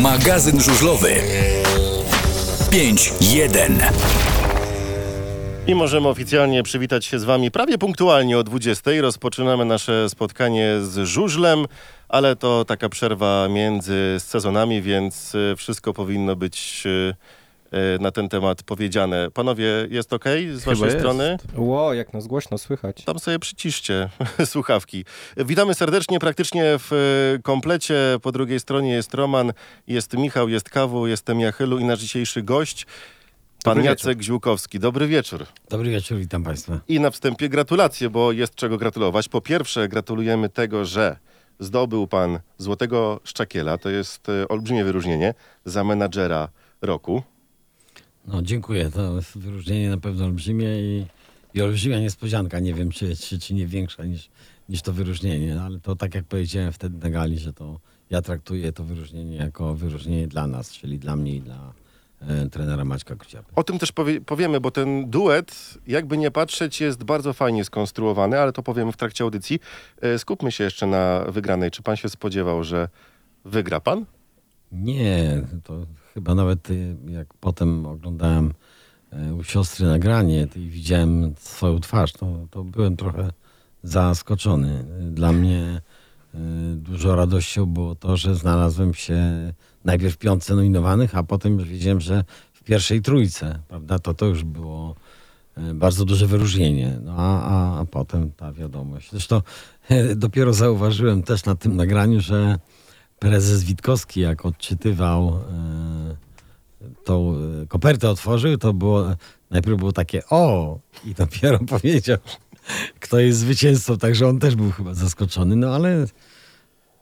Magazyn żużlowy 5.1 I możemy oficjalnie przywitać się z Wami prawie punktualnie o 20. Rozpoczynamy nasze spotkanie z żużlem, ale to taka przerwa między sezonami, więc y, wszystko powinno być y, na ten temat powiedziane. Panowie, jest ok z Waszej jest. strony? Ło, jak nas głośno słychać. Tam sobie przyciszcie słuchawki. Witamy serdecznie, praktycznie w y, komplecie. Po drugiej stronie jest Roman, jest Michał, jest Kawu, jestem Jachylu i nasz dzisiejszy gość, pan Dobry Jacek Ziółkowski. Dobry wieczór. Dobry wieczór, witam Państwa. I na wstępie gratulacje, bo jest czego gratulować. Po pierwsze, gratulujemy tego, że zdobył pan Złotego Szczakiela. To jest e, olbrzymie wyróżnienie za menadżera roku. No dziękuję, to jest wyróżnienie na pewno olbrzymie i, i olbrzymia niespodzianka. Nie wiem, czy, czy, czy nie większa niż, niż to wyróżnienie, no, ale to tak jak powiedziałem wtedy na gali, że to ja traktuję to wyróżnienie jako wyróżnienie dla nas, czyli dla mnie i dla e, trenera Maćka Kruciapy. O tym też powie, powiemy, bo ten duet, jakby nie patrzeć, jest bardzo fajnie skonstruowany, ale to powiemy w trakcie audycji. E, Skupmy się jeszcze na wygranej. Czy pan się spodziewał, że wygra pan? Nie, to chyba nawet y, jak potem oglądałem e, u siostry nagranie i widziałem swoją twarz, to, to byłem trochę zaskoczony. Dla mnie y, dużo radością było to, że znalazłem się najpierw w piątce nominowanych, a potem już wiedziałem, że w pierwszej trójce, prawda, to to już było e, bardzo duże wyróżnienie. No a, a, a potem ta wiadomość. Zresztą dopiero zauważyłem też na tym nagraniu, że prezes Witkowski, jak odczytywał e, tą e, kopertę, otworzył, to było najpierw było takie o! I dopiero powiedział, kto jest zwycięzcą, także on też był chyba zaskoczony, no ale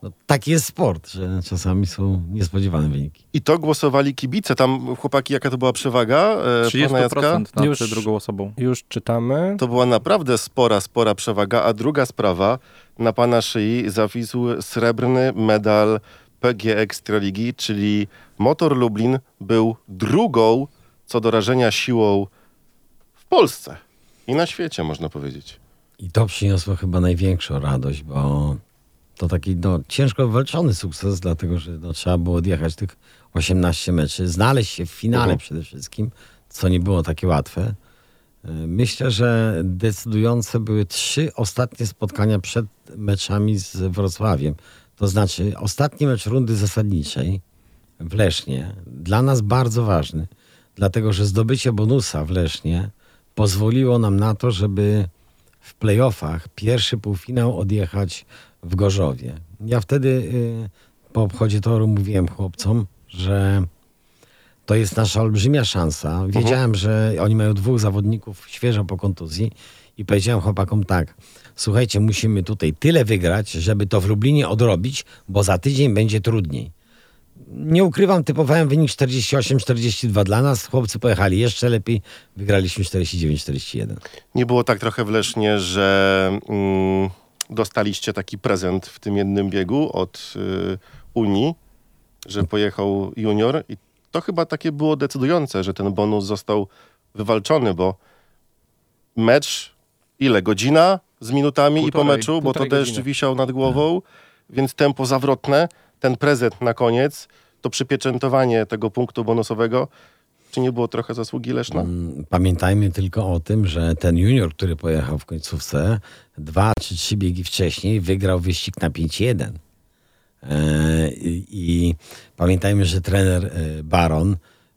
no, taki jest sport, że czasami są niespodziewane wyniki. I to głosowali kibice. Tam, chłopaki, jaka to była przewaga e, pana Jacka? 30% No, nad Już- drugą osobą. Już czytamy. To była naprawdę spora, spora przewaga. A druga sprawa, na pana szyi zawisł srebrny medal PG Ekstraligi, czyli Motor Lublin był drugą co do rażenia siłą w Polsce i na świecie, można powiedzieć. I to przyniosło chyba największą radość, bo to taki no, ciężko wywalczony sukces, dlatego że no, trzeba było odjechać tych 18 meczy, znaleźć się w finale Mhm. przede wszystkim, co nie było takie łatwe. E, Myślę, że decydujące były trzy ostatnie spotkania przed meczami z Wrocławiem. To znaczy ostatni mecz rundy zasadniczej w Lesznie, dla nas bardzo ważny, dlatego że zdobycie bonusa w Lesznie pozwoliło nam na to, żeby w playoffach pierwszy półfinał odjechać w Gorzowie. Ja wtedy y, po obchodzie toru mówiłem chłopcom, że to jest nasza olbrzymia szansa. Wiedziałem, że oni mają dwóch zawodników świeżo po kontuzji i powiedziałem chłopakom tak, słuchajcie, musimy tutaj tyle wygrać, żeby to w Lublinie odrobić, bo za tydzień będzie trudniej. Nie ukrywam, typowałem wynik 48-42 dla nas. Chłopcy pojechali jeszcze lepiej. Wygraliśmy 49-41. Nie było tak trochę w Lesznie, że mm, dostaliście taki prezent w tym jednym biegu od y, Unii, że pojechał junior i to chyba takie było decydujące, że ten bonus został wywalczony, bo mecz ile? Godzina z minutami i po Półtorej- meczu, bo to półtorej deszcz godziny. wisiał nad głową, więc tempo zawrotne, ten prezent na koniec, to przypieczętowanie tego punktu bonusowego, czy nie było trochę zasługi Leszna? Mm, Pamiętajmy tylko o tym, że ten junior, który pojechał w końcówce, dwa czy trzy biegi wcześniej wygrał wyścig na 5-1. E, I, I pamiętajmy, że trener e, Baron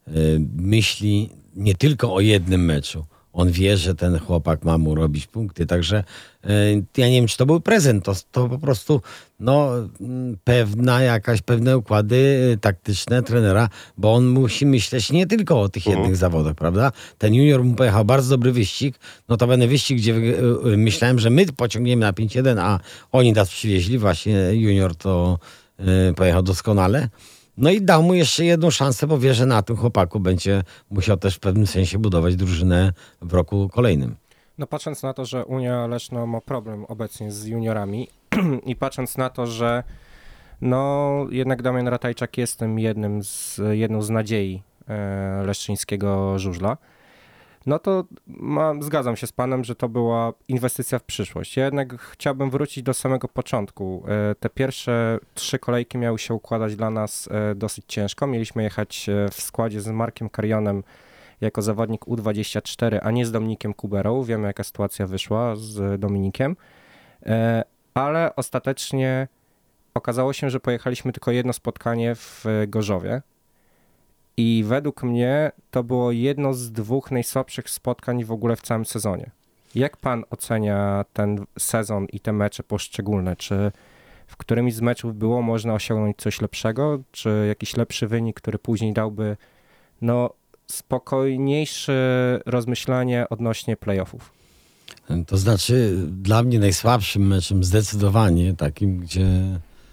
e, myśli nie tylko o jednym meczu. On wie, że ten chłopak ma mu robić punkty. Także e, ja nie wiem, czy to był prezent. To, to po prostu no, pewna jakaś, pewne układy e, taktyczne trenera, bo on musi myśleć nie tylko o tych jednych zawodach, prawda? Ten junior mu pojechał bardzo dobry wyścig. No to będę wyścig, gdzie e, myślałem, że my pociągniemy na 5-1, a oni nas przywieźli. Właśnie junior to pojechał doskonale. No i dał mu jeszcze jedną szansę, bo wie, że na tym chłopaku będzie musiał też w pewnym sensie budować drużynę w roku kolejnym. No patrząc na to, że Unia Leszno ma problem obecnie z juniorami i patrząc na to, że no jednak Damian Ratajczak jest tym jednym z, jedną z nadziei e, leszczyńskiego żużla, no to ma, zgadzam się z panem, że to była inwestycja w przyszłość. Ja jednak chciałbym wrócić do samego początku. E, Te pierwsze trzy kolejki miały się układać dla nas e, dosyć ciężko. Mieliśmy jechać e, w składzie z Markiem Karionem jako zawodnik U24, a nie z Dominikiem Kuberą. Wiemy, jaka sytuacja wyszła z Dominikiem. Ale ostatecznie okazało się, że pojechaliśmy tylko jedno spotkanie w Gorzowie. I według mnie to było jedno z dwóch najsłabszych spotkań w ogóle w całym sezonie. Jak pan ocenia ten sezon i te mecze poszczególne? Czy w którymś z meczów było można osiągnąć coś lepszego? Czy jakiś lepszy wynik, który później dałby no, spokojniejsze rozmyślanie odnośnie playoffów? To znaczy, dla mnie najsłabszym meczem zdecydowanie takim, gdzie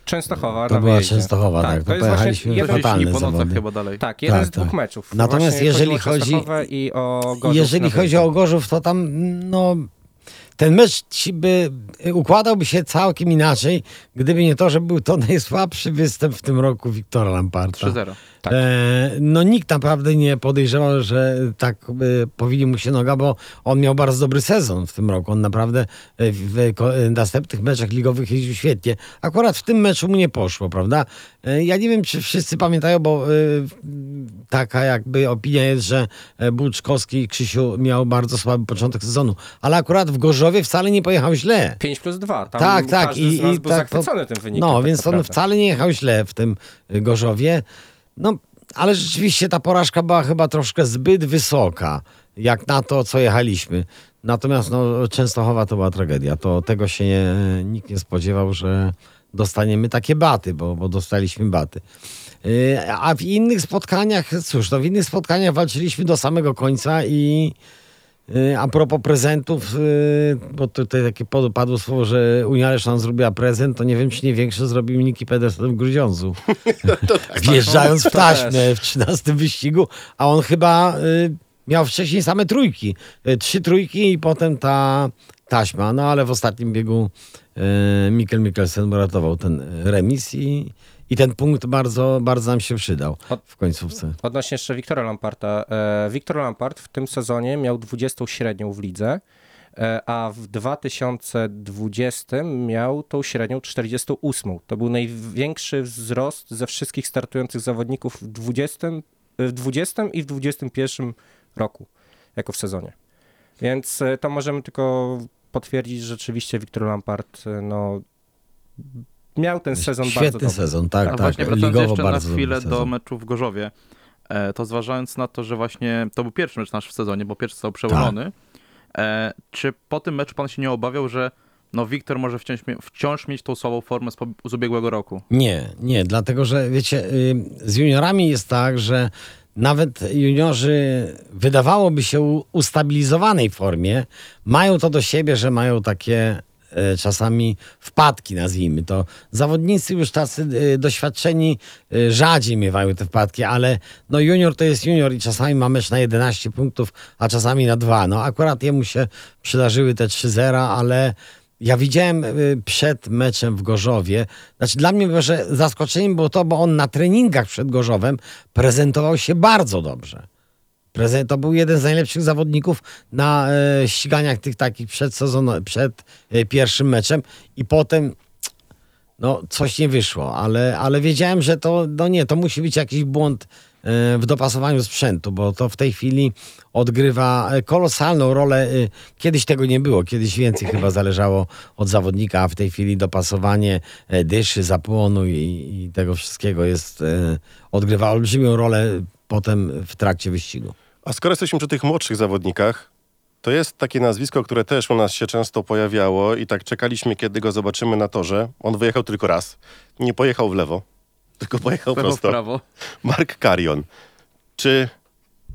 Częstochowa to na była wyjeździe. Częstochowa, tak. to to pojechaliśmy jeden, fatalne po nocach zawody. chyba dalej. tak, jeden Tak, z dwóch tak. meczów. Natomiast Właśnie jeżeli chodzi- Częstochowę i o Gorzów Jeżeli chodzi o Gorzów, to tam, no, ten mecz ci by układałby się całkiem inaczej, gdyby nie to, że był to najsłabszy występ w tym roku Wiktora Lamparta. 3-0. Tak. E, no nikt naprawdę nie podejrzewał, że tak e, powinien mu się noga, bo on miał bardzo dobry sezon w tym roku. On naprawdę e, w e, następnych meczach ligowych jeździł świetnie. Akurat w tym meczu mu nie poszło, prawda? E, ja nie wiem, czy wszyscy pamiętają, bo e, taka jakby opinia jest, że e, Buczkowski i Krzysiu miał bardzo słaby początek sezonu, ale akurat w Gorzowie wcale nie pojechał źle. 5 plus 2. Tam Tak, tak, i- z nas i był tak, to- zachwycony tym wynikiem. No, tak więc on naprawdę. wcale nie jechał źle w tym y, Gorzowie. No, ale rzeczywiście ta porażka była chyba troszkę zbyt wysoka, jak na to, co jechaliśmy. Natomiast no, Częstochowa to była tragedia. To tego się nie, nikt nie spodziewał, że dostaniemy takie baty, bo, bo dostaliśmy baty. Y, A w innych spotkaniach, cóż, no w innych spotkaniach walczyliśmy do samego końca i a propos prezentów, y, bo tutaj takie pad- padło słowo, że Unia Leszna zrobiła prezent, to nie wiem, czy nie większy zrobił Niki Pedersen w Grudziądzu. Wjeżdżając w To taśmę w 13 wyścigu, a on chyba y, miał wcześniej same trójki. Y, trzy trójki i potem ta taśma. No ale w ostatnim biegu y, Mikkel Mikkelsen uratował ten y, remis i, i ten punkt bardzo, bardzo nam się przydał w końcówce. Odnośnie jeszcze Wiktora Lamparta. E, Wiktor Lampart w tym sezonie miał 20 średnią w lidze, e, a w 2020 miał tą średnią 48. To był największy wzrost ze wszystkich startujących zawodników w 20, w 20 i w 21 roku, jako w sezonie. Więc e, to możemy tylko potwierdzić, że rzeczywiście Wiktor Lampart e, no, miał ten sezon bardzo Świetny dobry. sezon, tak, A tak. właśnie wracając Ligowo jeszcze na bardzo chwilę do meczu w Gorzowie, e, to zważając na to, że właśnie to był pierwszy mecz nasz w sezonie, bo pierwszy został przełożony, e, czy po tym meczu pan się nie obawiał, że no Wiktor może wciąż, wciąż mieć tą słabą formę z, z ubiegłego roku? Nie, nie, dlatego że wiecie, y, z juniorami jest tak, że nawet juniorzy wydawałoby się ustabilizowanej formie, mają to do siebie, że mają takie czasami wpadki, nazwijmy to. Zawodnicy już tacy e, doświadczeni e, rzadziej miewają te wpadki, ale no junior to jest junior i czasami ma mecz na 11 punktów, a czasami na 2. No akurat jemu się przydarzyły te 3-0, ale ja widziałem przed meczem w Gorzowie, znaczy dla mnie że zaskoczeniem było to, bo on na treningach przed Gorzowem prezentował się bardzo dobrze. To był jeden z najlepszych zawodników na e, ściganiach tych takich przed sezonem, przed e, pierwszym meczem i potem no coś nie wyszło, ale, ale wiedziałem, że to no nie, to musi być jakiś błąd e, w dopasowaniu sprzętu, bo to w tej chwili odgrywa e, kolosalną rolę. e, Kiedyś tego nie było, kiedyś więcej chyba zależało od zawodnika, a w tej chwili dopasowanie dyszy, zapłonu i, i tego wszystkiego jest, odgrywa olbrzymią rolę potem w trakcie wyścigu. A skoro jesteśmy przy tych młodszych zawodnikach, to jest takie nazwisko, które też u nas się często pojawiało i tak czekaliśmy, kiedy go zobaczymy na torze. On wyjechał tylko raz. Nie pojechał w lewo, tylko pojechał Lewo w prosto. prawo. Mark Carion. Czy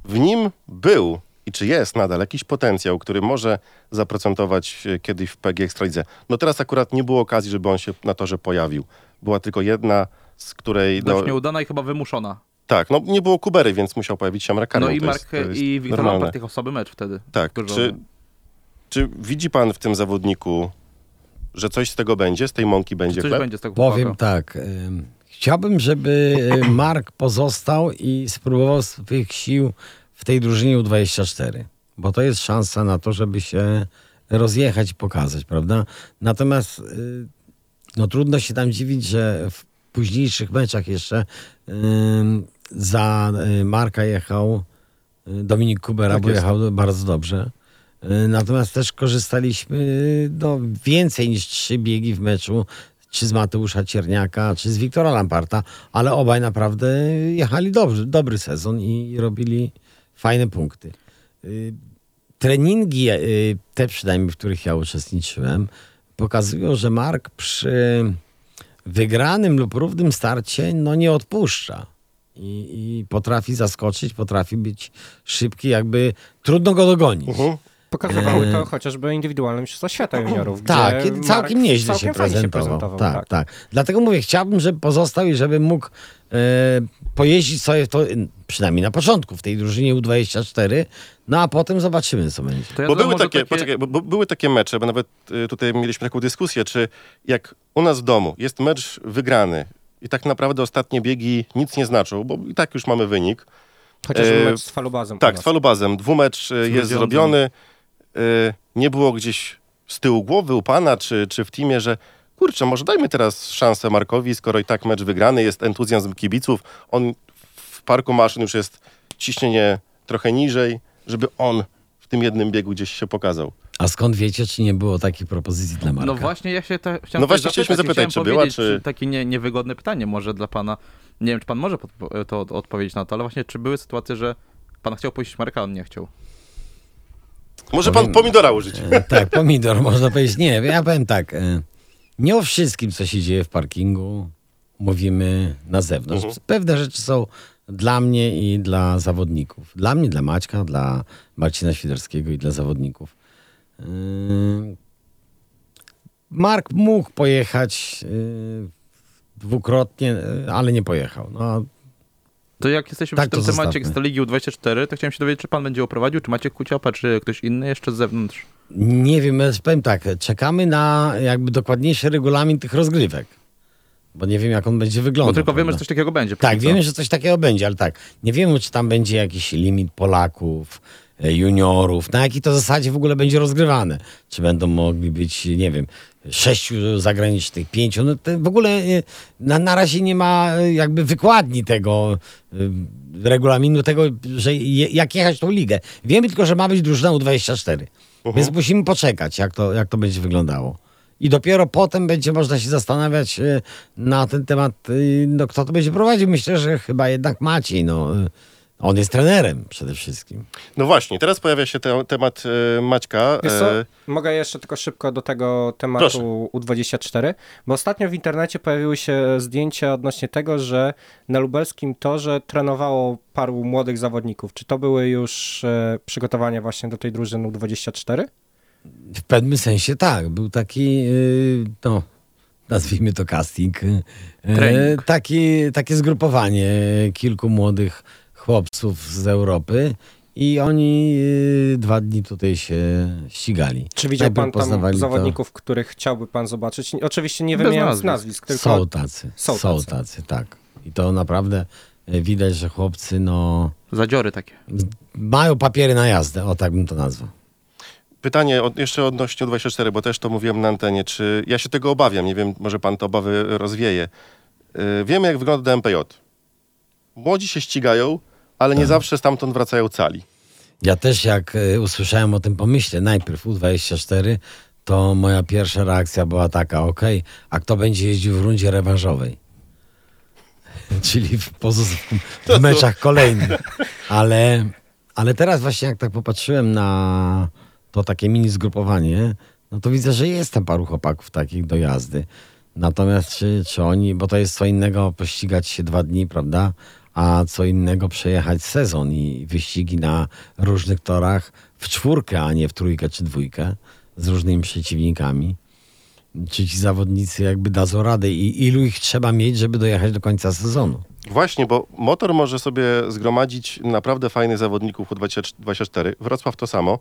w nim był i czy jest nadal jakiś potencjał, który może zaprocentować e, kiedyś w PG Ekstralidze? No teraz akurat nie było okazji, żeby on się na torze pojawił. Była tylko jedna, z której... No, Dość nieudana i chyba wymuszona. Tak, no nie było Kubery, więc musiał pojawić się Carion. No i Mark i Wiktor. Lampard, tych osoby mecz wtedy. Tak, czy, czy widzi pan w tym zawodniku, że coś z tego będzie, z tej mąki będzie Coś chleb? będzie z tego Powiem chłopaka? tak. ym, Chciałbym, żeby Mark pozostał i spróbował swoich sił w tej drużynie U24. bo to jest szansa na to, żeby się rozjechać i pokazać, prawda? Natomiast y, no trudno się tam dziwić, że w późniejszych meczach jeszcze za y, Marka jechał y, Dominik Kubera, Tak bo jest. jechał bardzo dobrze. Y, Natomiast też korzystaliśmy no, więcej niż trzy biegi w meczu, czy z Mateusza Cierniaka, czy z Wiktora Lamparta, ale obaj naprawdę jechali dobrze, dobry sezon i, i robili fajne punkty. Treningi, te przynajmniej, w których ja uczestniczyłem, pokazują, że Mark przy wygranym lub równym starcie no nie odpuszcza. I, I potrafi zaskoczyć, potrafi być szybki, jakby trudno go dogonić. Mhm. Pokazywały to Eee. chociażby indywidualne mistrzostwa świata juniorów, Tak, gdzie całkiem nieźle całkiem się fajnie prezentował. tak, tak, Dlatego mówię, chciałbym, żeby pozostał i żeby mógł e, pojeździć sobie to, przynajmniej na początku, w tej drużynie U24, no a potem zobaczymy, co będzie. To ja Bo były może takie, poczekaj, bo, bo były takie mecze, bo nawet y, tutaj mieliśmy taką dyskusję, czy jak u nas w domu jest mecz wygrany i tak naprawdę ostatnie biegi nic nie znaczą, bo i tak już mamy wynik. Chociażby Eee, mecz z falubazem. Tak, z falubazem. Dwumecz y, jest zrobiony. Y, Nie było gdzieś z tyłu głowy u pana czy, czy w teamie, że kurczę, może dajmy teraz szansę Markowi, skoro i tak mecz wygrany, jest entuzjazm kibiców, on w parku maszyn już jest ciśnienie trochę niżej, żeby on w tym jednym biegu gdzieś się pokazał. A skąd wiecie, czy nie było takiej propozycji dla Marka? No właśnie, ja się te, chciałem No właśnie coś chcieliśmy zapytać, zapytać, czy była, powiedzieć, czy- Takie nie, niewygodne pytanie może dla pana. Nie wiem, czy pan może to od- odpowiedzieć na to, ale właśnie, czy były sytuacje, że pan chciał puścić Marka, a on nie chciał? Może Powiem- pan pomidora użyć. E, tak, pomidor, można powiedzieć. Nie, ja powiem tak. e, Nie o wszystkim, co się dzieje w parkingu, mówimy na zewnątrz. Mhm. Pewne rzeczy są dla mnie i dla zawodników. Dla mnie, dla Maćka, dla Marcina Świderskiego i dla zawodników. Yy, Mark mógł pojechać yy, dwukrotnie, yy, ale nie pojechał. No, To jak jesteśmy Tak, przy tym temacie. Ekstraligi U24, to chciałem się dowiedzieć, czy pan będzie ją prowadził, czy Maciek Kuciapa, czy ktoś inny jeszcze z zewnątrz? Nie wiem, ja powiem tak, czekamy na jakby dokładniejszy regulamin tych rozgrywek. Bo nie wiem, jak on będzie wyglądał. Bo tylko wiemy, prawda? że coś takiego będzie. Tak, co. wiemy, że coś takiego będzie, ale tak, nie wiemy, czy tam będzie jakiś limit Polaków, e, juniorów, na jakiej to zasadzie w ogóle będzie rozgrywane. Czy będą mogli być, nie wiem, sześciu zagranicznych, pięciu, no w ogóle e, na, na razie nie ma e, jakby wykładni tego e, regulaminu, tego, że je, jak jechać tą ligę. Wiemy tylko, że ma być drużyna U24, więc musimy poczekać, jak to, jak to będzie wyglądało. I dopiero potem będzie można się zastanawiać na ten temat, no, kto to będzie prowadził. Myślę, że chyba jednak Maciej. No, on jest trenerem przede wszystkim. No właśnie, teraz pojawia się te, temat e, Maćka. Wiesz co? E, Mogę jeszcze tylko szybko do tego tematu U24, bo ostatnio w internecie pojawiły się zdjęcia odnośnie tego, że na lubelskim torze trenowało paru młodych zawodników. Czy to były już e, przygotowania właśnie do tej drużyny U24? W pewnym sensie tak. Był taki, y, no, nazwijmy to casting. y, Trening. Taki, takie zgrupowanie kilku młodych chłopców z Europy i oni y, dwa dni tutaj się ścigali. Czy widział Najpierw pan tam poznawali to- zawodników, których chciałby pan zobaczyć? Oczywiście nie wymieniając nazwisk. nazwisk, tylko Są tacy, Są są tacy. tacy. tak. I to naprawdę y, widać, że chłopcy no, Zadziory takie. mają papiery na jazdę, o tak bym to nazwał. Pytanie od, jeszcze odnośnie 24, bo też to mówiłem na antenie. Czy ja się tego obawiam? Nie wiem, może pan te obawy rozwieje. Yy, wiemy, jak wygląda DMPJ. Młodzi się ścigają, ale nie zawsze stamtąd wracają cali. Ja też jak e, usłyszałem o tym pomyśle, najpierw U24, to moja pierwsza reakcja była taka, okej, a kto będzie jeździł w rundzie rewanżowej? Czyli w, w meczach kolejnych. Ale, ale teraz właśnie jak tak popatrzyłem na to takie mini zgrupowanie, no to widzę, że jest tam paru chłopaków takich do jazdy. Natomiast czy, czy oni, bo to jest co innego pościgać się dwa dni, prawda? A co innego przejechać sezon i wyścigi na różnych torach w czwórkę, a nie w trójkę czy dwójkę z różnymi przeciwnikami. Czy ci zawodnicy jakby dadzą radę i ilu ich trzeba mieć, żeby dojechać do końca sezonu? Właśnie, bo motor może sobie zgromadzić naprawdę fajnych zawodników U24. Wrocław to samo,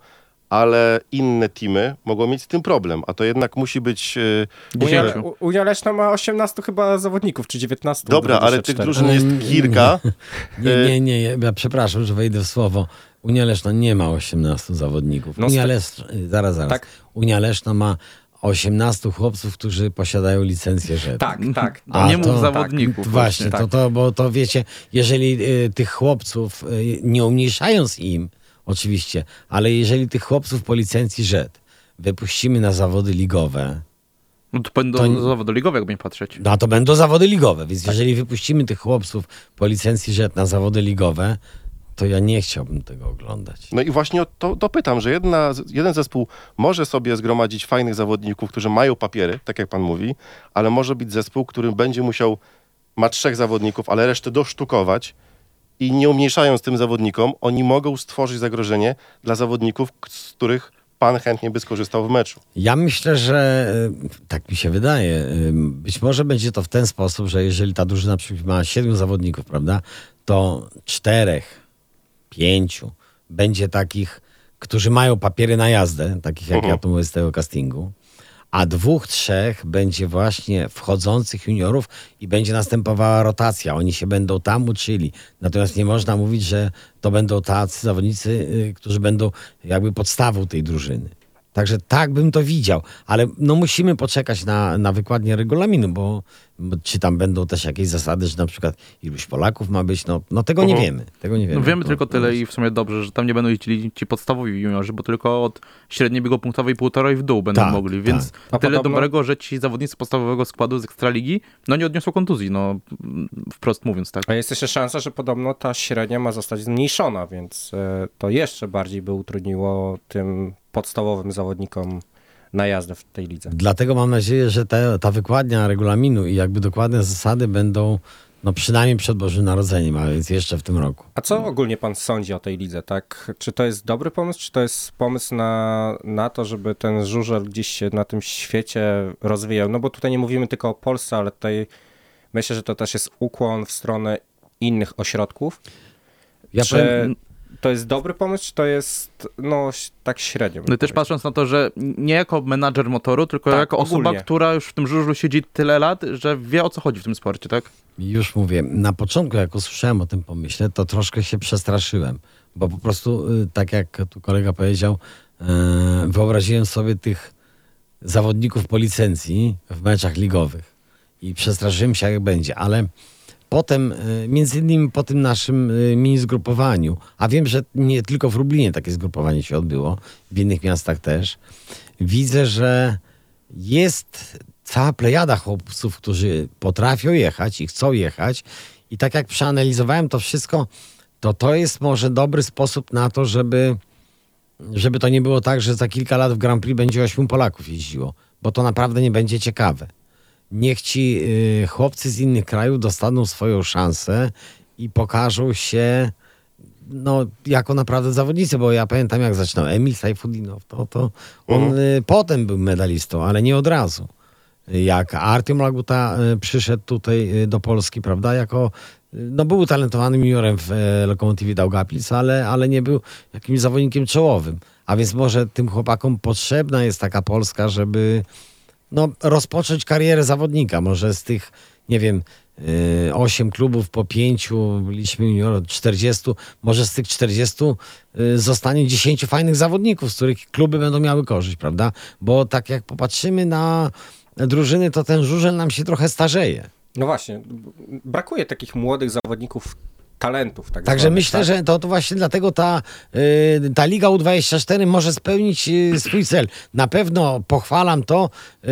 ale inne teamy mogą mieć z tym problem, a to jednak musi być... yy, Unia, Unia Leszna ma 18 chyba zawodników, czy 19. Dobra, ale tych 24. drużyn jest kilka. Nie, Y- nie, nie, ja przepraszam, że wejdę w słowo. Unia Leszno nie ma 18 zawodników. No, Unia Leszno, zaraz, zaraz. Tak. Unia Leszno ma 18 chłopców, którzy posiadają licencję ŻED. Tak, tak. A nie mów to- zawodników. Właśnie, tak. to, to, bo to wiecie, jeżeli y, tych chłopców, y, nie umniejszając im, oczywiście, ale jeżeli tych chłopców po licencji ŻED wypuścimy na zawody ligowe, No to będą To zawody ligowe, jakby nie patrzeć. no to będą zawody ligowe, więc Tak. jeżeli wypuścimy tych chłopców po licencji ŻED na zawody ligowe, to ja nie chciałbym tego oglądać. No i właśnie o to, to pytam, że jedna, jeden zespół może sobie zgromadzić fajnych zawodników, którzy mają papiery, tak jak pan mówi, ale może być zespół, który będzie musiał, ma trzech zawodników, ale resztę dosztukować i nie umniejszając tym zawodnikom, oni mogą stworzyć zagrożenie dla zawodników, z których pan chętnie by skorzystał w meczu. Ja myślę, że y, tak mi się wydaje. y, Być może będzie to w ten sposób, że jeżeli ta drużyna na przykład ma siedmiu zawodników, prawda, to czterech, pięciu będzie takich, którzy mają papiery na jazdę, takich jak Mhm. ja tu mówię z tego castingu, a dwóch, trzech będzie właśnie wchodzących juniorów i będzie następowała rotacja. Oni się będą tam uczyli. Natomiast nie można mówić, że to będą tacy zawodnicy, y, którzy będą jakby podstawą tej drużyny. Także tak bym to widział, ale no musimy poczekać na, na wykładnię regulaminu, bo, bo czy tam będą też jakieś zasady, że na przykład iluś Polaków ma być, no, no tego nie wiemy. Tego nie wiemy. No wiemy To- tylko to tyle jest- i w sumie dobrze, że tam nie będą jeździli ci podstawowi juniorzy, bo tylko od średniej biegopunktowej półtorej w dół będą Tak, mogli, więc tak. Tyle podobno- dobrego, że ci zawodnicy podstawowego składu z Ekstraligi no nie odniosą kontuzji, no wprost mówiąc, tak. A jest jeszcze szansa, że podobno ta średnia ma zostać zmniejszona, więc e, to jeszcze bardziej by utrudniło tym podstawowym zawodnikom najazdę w tej lidze. Dlatego mam nadzieję, że ta, ta wykładnia regulaminu i jakby dokładne zasady będą no przynajmniej przed Bożym Narodzeniem, a więc jeszcze w tym roku. A co ogólnie pan sądzi o tej lidze, tak? Czy to jest dobry pomysł, czy to jest pomysł na, na to, żeby ten żużel gdzieś się na tym świecie rozwijał? No bo tutaj nie mówimy tylko o Polsce, ale tutaj myślę, że to też jest ukłon w stronę innych ośrodków. Ja czy powiem, to jest dobry pomysł, czy to jest no tak średnio? No i też patrząc na to, że nie jako menadżer motoru, tylko Tak, jako osoba, ogólnie. która już w tym żużlu siedzi tyle lat, że wie o co chodzi w tym sporcie, tak? Już mówię, na początku jak usłyszałem o tym pomyśle, to troszkę się przestraszyłem, bo po prostu, y, tak jak tu kolega powiedział, y, wyobraziłem sobie tych zawodników po licencji w meczach ligowych i przestraszyłem się jak będzie, ale potem, y, między innymi po tym naszym y, mini zgrupowaniu, a wiem, że nie tylko w Lublinie takie zgrupowanie się odbyło, w innych miastach też, widzę, że jest cała plejada chłopców, którzy potrafią jechać i chcą jechać. I tak jak przeanalizowałem to wszystko, to to jest może dobry sposób na to, żeby, żeby to nie było tak, że za kilka lat w Grand Prix będzie ośmiu Polaków jeździło, bo to naprawdę nie będzie ciekawe. Niech ci y, chłopcy z innych krajów dostaną swoją szansę i pokażą się no, jako naprawdę zawodnicy, bo ja pamiętam jak zaczynał Emil Sajfudinow, to, to on y, potem był medalistą, ale nie od razu. Jak Artyom Laguta y, przyszedł tutaj do Polski, prawda, jako, no był utalentowanym juniorem w e, Lokomotywie Daugavpils, ale, ale nie był jakimś zawodnikiem czołowym. A więc może tym chłopakom potrzebna jest taka Polska, żeby no, rozpocząć karierę zawodnika. Może z tych, nie wiem, y, 8 klubów po 5, byliśmy junior 40, może z tych 40 y, zostanie 10 fajnych zawodników, z których kluby będą miały korzyść, prawda? Bo tak jak popatrzymy na drużyny, to ten żużel nam się trochę starzeje. No właśnie, brakuje takich młodych zawodników, talentów. Tak Także zwanych, myślę, tak? że to, to właśnie dlatego ta, y, ta Liga U24 może spełnić y, swój cel. Na pewno pochwalam to, y,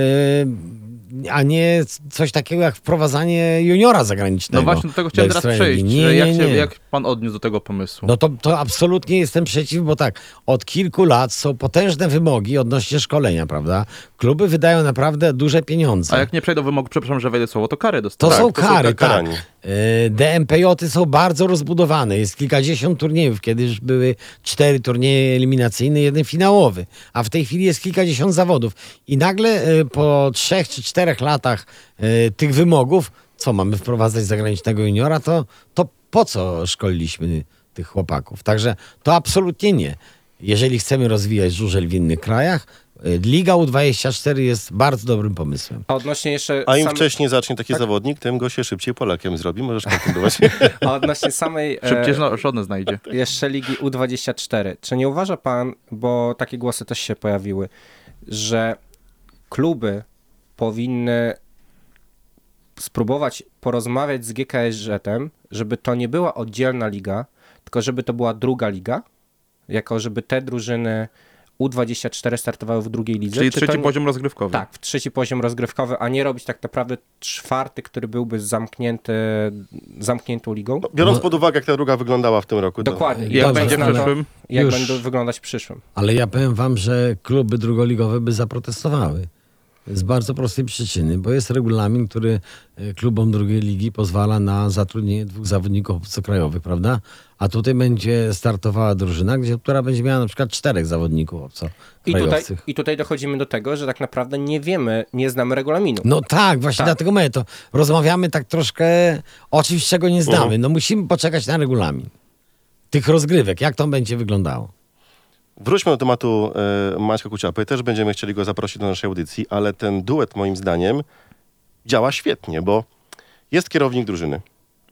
a nie coś takiego jak wprowadzanie juniora zagranicznego. No właśnie do tego chciałem teraz przejść. Nie, że jak, nie, się, nie. jak pan odniósł do tego pomysłu? No to, to absolutnie jestem przeciw, bo tak, od kilku lat są potężne wymogi odnośnie szkolenia, prawda? Kluby wydają naprawdę duże pieniądze. A jak nie przejdą wymogów, przepraszam, że wejdę słowo, to kary To dostaną. Tak, są to są kary, tak. karani. Y, DMPJ-y są bardzo rozbudowane. Jest kilkadziesiąt turniejów. Kiedyś były cztery turnieje eliminacyjne, jeden finałowy. A w tej chwili jest kilkadziesiąt zawodów. I nagle y, po trzech czy czterech latach y, tych wymogów, co mamy wprowadzać zagranicznego juniora, to, to po co szkoliliśmy tych chłopaków? Także to absolutnie nie. jeżeli chcemy rozwijać żużel w innych krajach, y, Liga U24 jest bardzo dobrym pomysłem. A odnośnie jeszcze A im same- wcześniej zacznie taki Tak. zawodnik, tym go się szybciej Polakiem zrobi. Możesz kontynuować. a odnośnie samej e, Szybciej żadne znajdzie. jeszcze ligi U24. Czy nie uważa pan, bo takie głosy też się pojawiły, że kluby powinny spróbować porozmawiać z GKSZ-em, żeby to nie była oddzielna liga, tylko żeby to była druga liga, jako żeby te drużyny U24 startowały w drugiej lidze. Czyli Czy trzeci nie- poziom rozgrywkowy. Tak, w trzeci poziom rozgrywkowy, a nie robić tak naprawdę czwarty, który byłby zamknięty, zamkniętą ligą. No, biorąc pod uwagę, jak ta druga wyglądała w tym roku. Dokładnie. Jak Dobrze, będzie w przyszłym? Jak Już. będą wyglądać w przyszłym. Ale ja powiem wam, że kluby drugoligowe by zaprotestowały. Z bardzo prostej przyczyny, bo jest regulamin, który e, klubom drugiej ligi pozwala na zatrudnienie dwóch zawodników obcokrajowych, prawda? A tutaj będzie startowała drużyna, gdzie, która będzie miała na przykład czterech zawodników I tutaj. I tutaj dochodzimy do tego, że tak naprawdę nie wiemy, nie znamy regulaminu. No tak, właśnie Tak. dlatego my to rozmawiamy tak troszkę o czymś, czego nie znamy. No musimy poczekać na regulamin tych rozgrywek, jak to będzie wyglądało. Wróćmy do tematu e, Maćka Kuciapy. Też będziemy chcieli go zaprosić do naszej audycji, ale ten duet moim zdaniem działa świetnie, bo jest kierownik drużyny.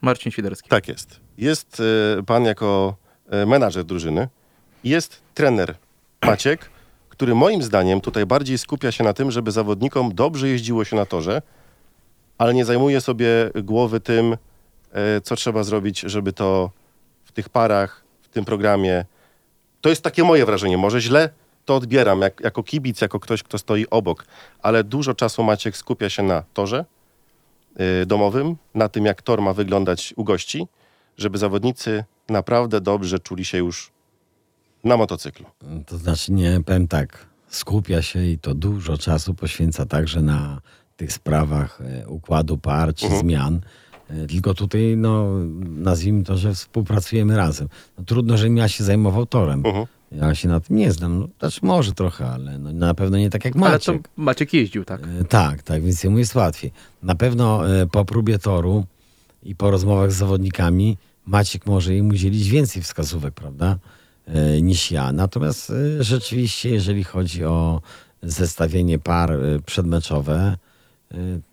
Marcin Świderski. Tak jest. Jest e, pan jako e, menadżer drużyny. Jest trener Maciek, który moim zdaniem tutaj bardziej skupia się na tym, żeby zawodnikom dobrze jeździło się na torze, ale nie zajmuje sobie głowy tym, co trzeba zrobić, żeby to w tych parach, w tym programie. To jest takie moje wrażenie. Może źle to odbieram jak, jako kibic, jako ktoś, kto stoi obok, ale dużo czasu Maciek skupia się na torze y, domowym, na tym, jak tor ma wyglądać u gości, żeby zawodnicy naprawdę dobrze czuli się już na motocyklu. To znaczy, nie, powiem tak, skupia się i to dużo czasu poświęca także na tych sprawach e, układu par czy zmian. E, Tylko tutaj, no, nazwijmy to, że współpracujemy razem. No, trudno, żebym ja się zajmował torem. Mhm. Ja się na tym nie znam. No, znaczy może trochę, ale no, na pewno nie tak jak Ale Maciek. to Maciek jeździł, tak. E, Tak, tak, więc jemu jest łatwiej. Na pewno e, po próbie toru i po rozmowach z zawodnikami Maciek może im udzielić więcej wskazówek, prawda, e, niż ja. Natomiast e, rzeczywiście, jeżeli chodzi o zestawienie par e, przedmeczowe,